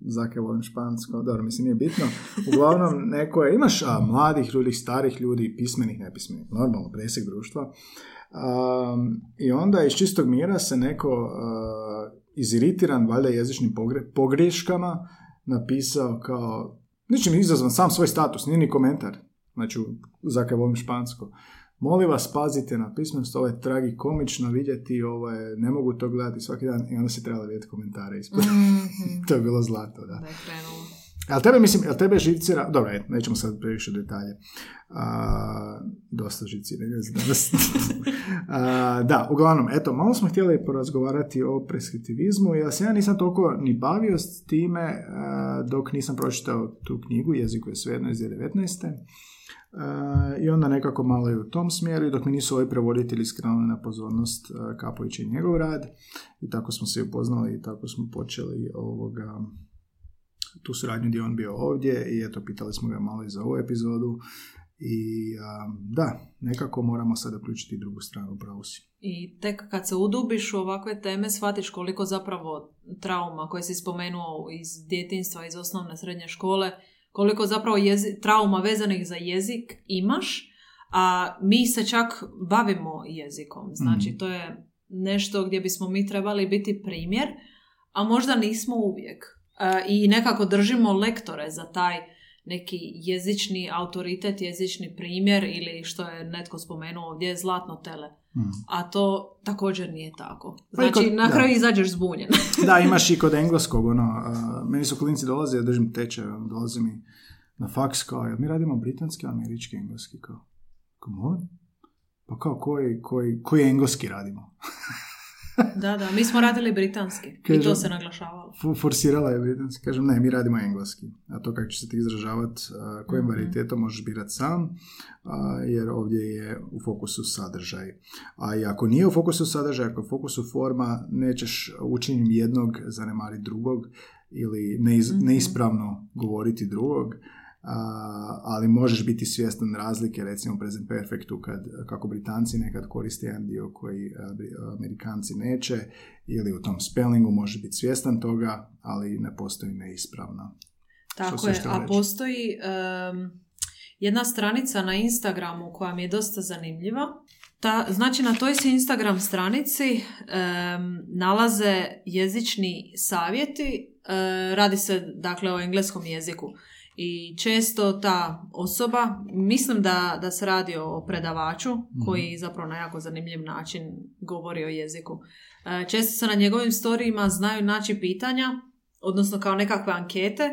Zake volim Špansko, dobro, mislim nije bitno. Uglavnom, neko je, imaš a, mladih ljudi, starih ljudi, pismenih, nepismenih, normalno, presjek društva. Um, I onda iz čistog mira se neko uh, iziritiran, valjda jezičnim pogre, pogreškama, napisao kao, ničim izazvan sam svoj status, nije ni komentar. Znači, Zake volim Špansko. Molim vas, pazite na pismenost, ovo je tragikomično vidjeti, ovo je, ne mogu to gledati svaki dan i onda se trebalo vidjeti komentare ispod. Mhm. to je bilo zlato, da. Da je krenulo. Ali tebe, mislim, jel tebe živcira... Dobro, et, nećemo sad previše detalje. A, dosta živciranja za danas. A, da, uglavnom, eto, malo smo htjeli porazgovarati o preskriptivizmu, ja se ja nisam toliko ni bavio s time a, dok nisam pročitao tu knjigu, jeziku je svejedno iz 2019. Uh, I onda nekako malo i u tom smjeru dok mi nisu ovi prevoditelji skrenuli na pozornost uh, Kapović i njegov rad i tako smo se upoznali i tako smo počeli ovoga tu suradnju gdje on bio ovdje i eto pitali smo ga malo i za ovu epizodu i da, nekako moramo sad uključiti drugu stranu, pravo si. I tek kad se udubiš u ovakve teme, shvatiš koliko zapravo trauma koje si spomenuo iz djetinstva, iz osnovne srednje škole, koliko zapravo jezi, trauma vezanih za jezik imaš, a mi se čak bavimo jezikom. Znači, Mhm. to je nešto gdje bismo mi trebali biti primjer, a možda nismo uvijek. E, I nekako držimo lektore za taj neki jezični autoritet, jezični primjer ili što je netko spomenuo ovdje, zlatno tele. Mm. A to također nije tako. Pa Znači, kod- na da. kraju izađeš zbunjen. Da, imaš i kod engleskog, ono, a, meni su klinci dolaze, ja držim tečaj, ono, dolaze mi na faks kao, mi radimo britanski, američki, engleski, kao, kao molim? Pa kao, koji, koji, koji engleski radimo? da, da, mi smo radili britanski i Kažem- to se naglašavalo. Forsirala je britanski, kažem, ne, mi radimo engleski, a to kako će se ti izražavati, kojim Mhm. varijetetom možeš birati sam, a, jer ovdje je u fokusu sadržaj. A i ako nije u fokusu sadržaj, ako je u fokusu forma, nećeš učinjem jednog zanemariti drugog ili neiz- Mhm. neispravno govoriti drugog, ali možeš biti svjestan razlike, recimo present perfectu, kad, kako Britanci nekad koriste jedan dio koji a, Bri- Amerikanci neće, ili u tom spellingu može biti svjestan toga, ali ne postoji neispravno. Tako je, a reći? postoji em, jedna stranica na Instagramu koja mi je dosta zanimljiva. Ta, znači na toj se Instagram stranici em, nalaze jezični savjeti, e, radi se dakle o engleskom jeziku. I često ta osoba, mislim da, da se radi o predavaču koji zapravo na jako zanimljiv način govori o jeziku. E, često se na njegovim storijima znaju naći pitanja, odnosno kao nekakve ankete,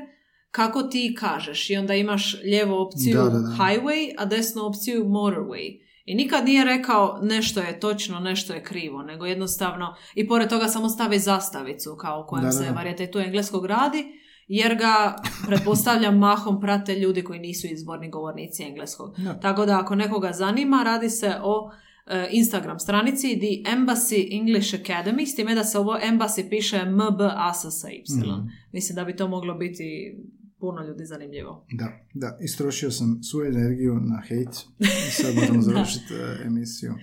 kako ti kažeš i onda imaš lijevu opciju Da, da, da. highway, a desnu opciju motorway. I nikad nije rekao nešto je točno, nešto je krivo, nego jednostavno i pored toga samo stavi zastavicu kao u kojem Da, da, se da. varijetetu engleskog radi, jer ga, pretpostavljam, mahom prate ljudi koji nisu izborni govornici engleskog. Da. Tako da ako nekoga zanima, radi se o e, Instagram stranici The Embassy English Academy, s time da se ovo Embassy piše MB asa sa Y. Mhm. Mislim da bi to moglo biti puno ljudi zanimljivo. Da, da, istrošio sam svu energiju na hejt i sad možemo završiti e, emisiju.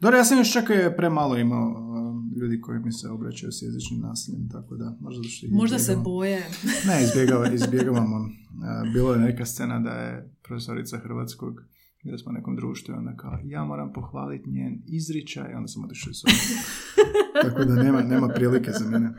Dobro, ja sam još čak je premalo imao e, ljudi koji mi se obraćaju s jezičnim nasiljem, tako da možda što Možda se boje. Ne, izbjegava, izbjegavamo. Bilo je neka scena da je profesorica hrvatskog gdje smo u nekom društvu i onda kao, ja moram pohvaliti njen izričaj, onda sam otišao iz. Tako da nema, nema prilike za mene.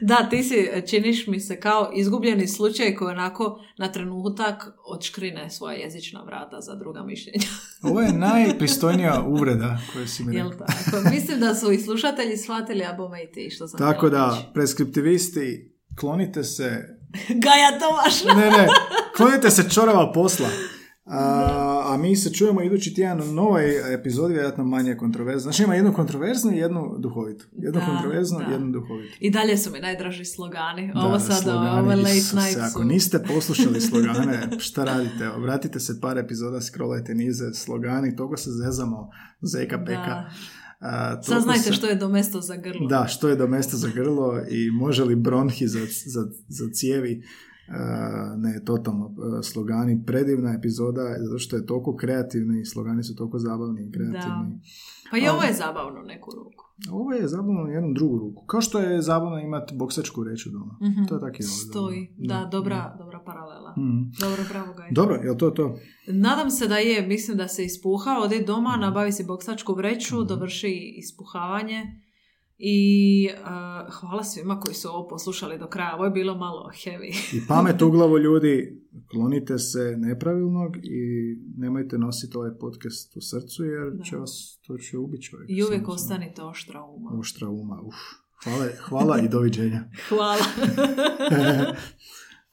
Da, ti si, činiš mi se kao izgubljeni slučaj koji onako na trenutak odškrine svoja jezična vrata za druga mišljenja. Ovo je najpristojnija uvreda koju si mi Jel tako? Mislim da su i slušatelji shvatili, a bome i ti što sam Tako da, reći. preskriptivisti, klonite se Gaja Tomaš! Ne, ne, klonite se čorava posla. A, a mi se čujemo idući tjedan u novoj epizodi, vjerojatno manje kontroverzno. Znači ima jednu kontroverznu i jednu duhovitu. Jednu Da, kontroverznu i jednu duhovitu. I dalje su mi najdraži slogani. Da, Ovo sad, ove late night Ako niste poslušali slogane, šta radite? Vratite se par epizoda, scrollajte nize slogani, toliko se zezamo zeka peka. Da. A, toliko Saznajte se- što je domesto za grlo. Da, što je do mesta za grlo i može li bronhi za, za, za cijevi. Uh, ne, totalno uh, slogani, predivna epizoda zato što je toliko kreativni i slogani su toliko zabavni i kreativni. Pa i ovo je zabavno neku ruku. Ovo je zabavno na jednu drugu ruku. Kao što je zabavno imati boksačku reću doma. Mhm. To je tako i ovo Stoji. zabavno. Da, dobra, dobra paralela. Mhm. Dobro, bravo Gaj. Dobro, je to to? Nadam se da je, mislim da se ispuha, odi doma, Mhm. nabavi si boksačku vreću, dovrši ispuhavanje i uh, hvala svima koji su ovo poslušali do kraja. Ovo je bilo malo heavy. I pamet u glavu ljudi, klonite se nepravilnog i nemojte nositi ovaj podcast u srcu jer Da. će vas, to će ubiti čovjek. I uvijek Samo- ostanite oštra uma. Oštra uma, uf. Hvala, hvala i doviđenja. Hvala.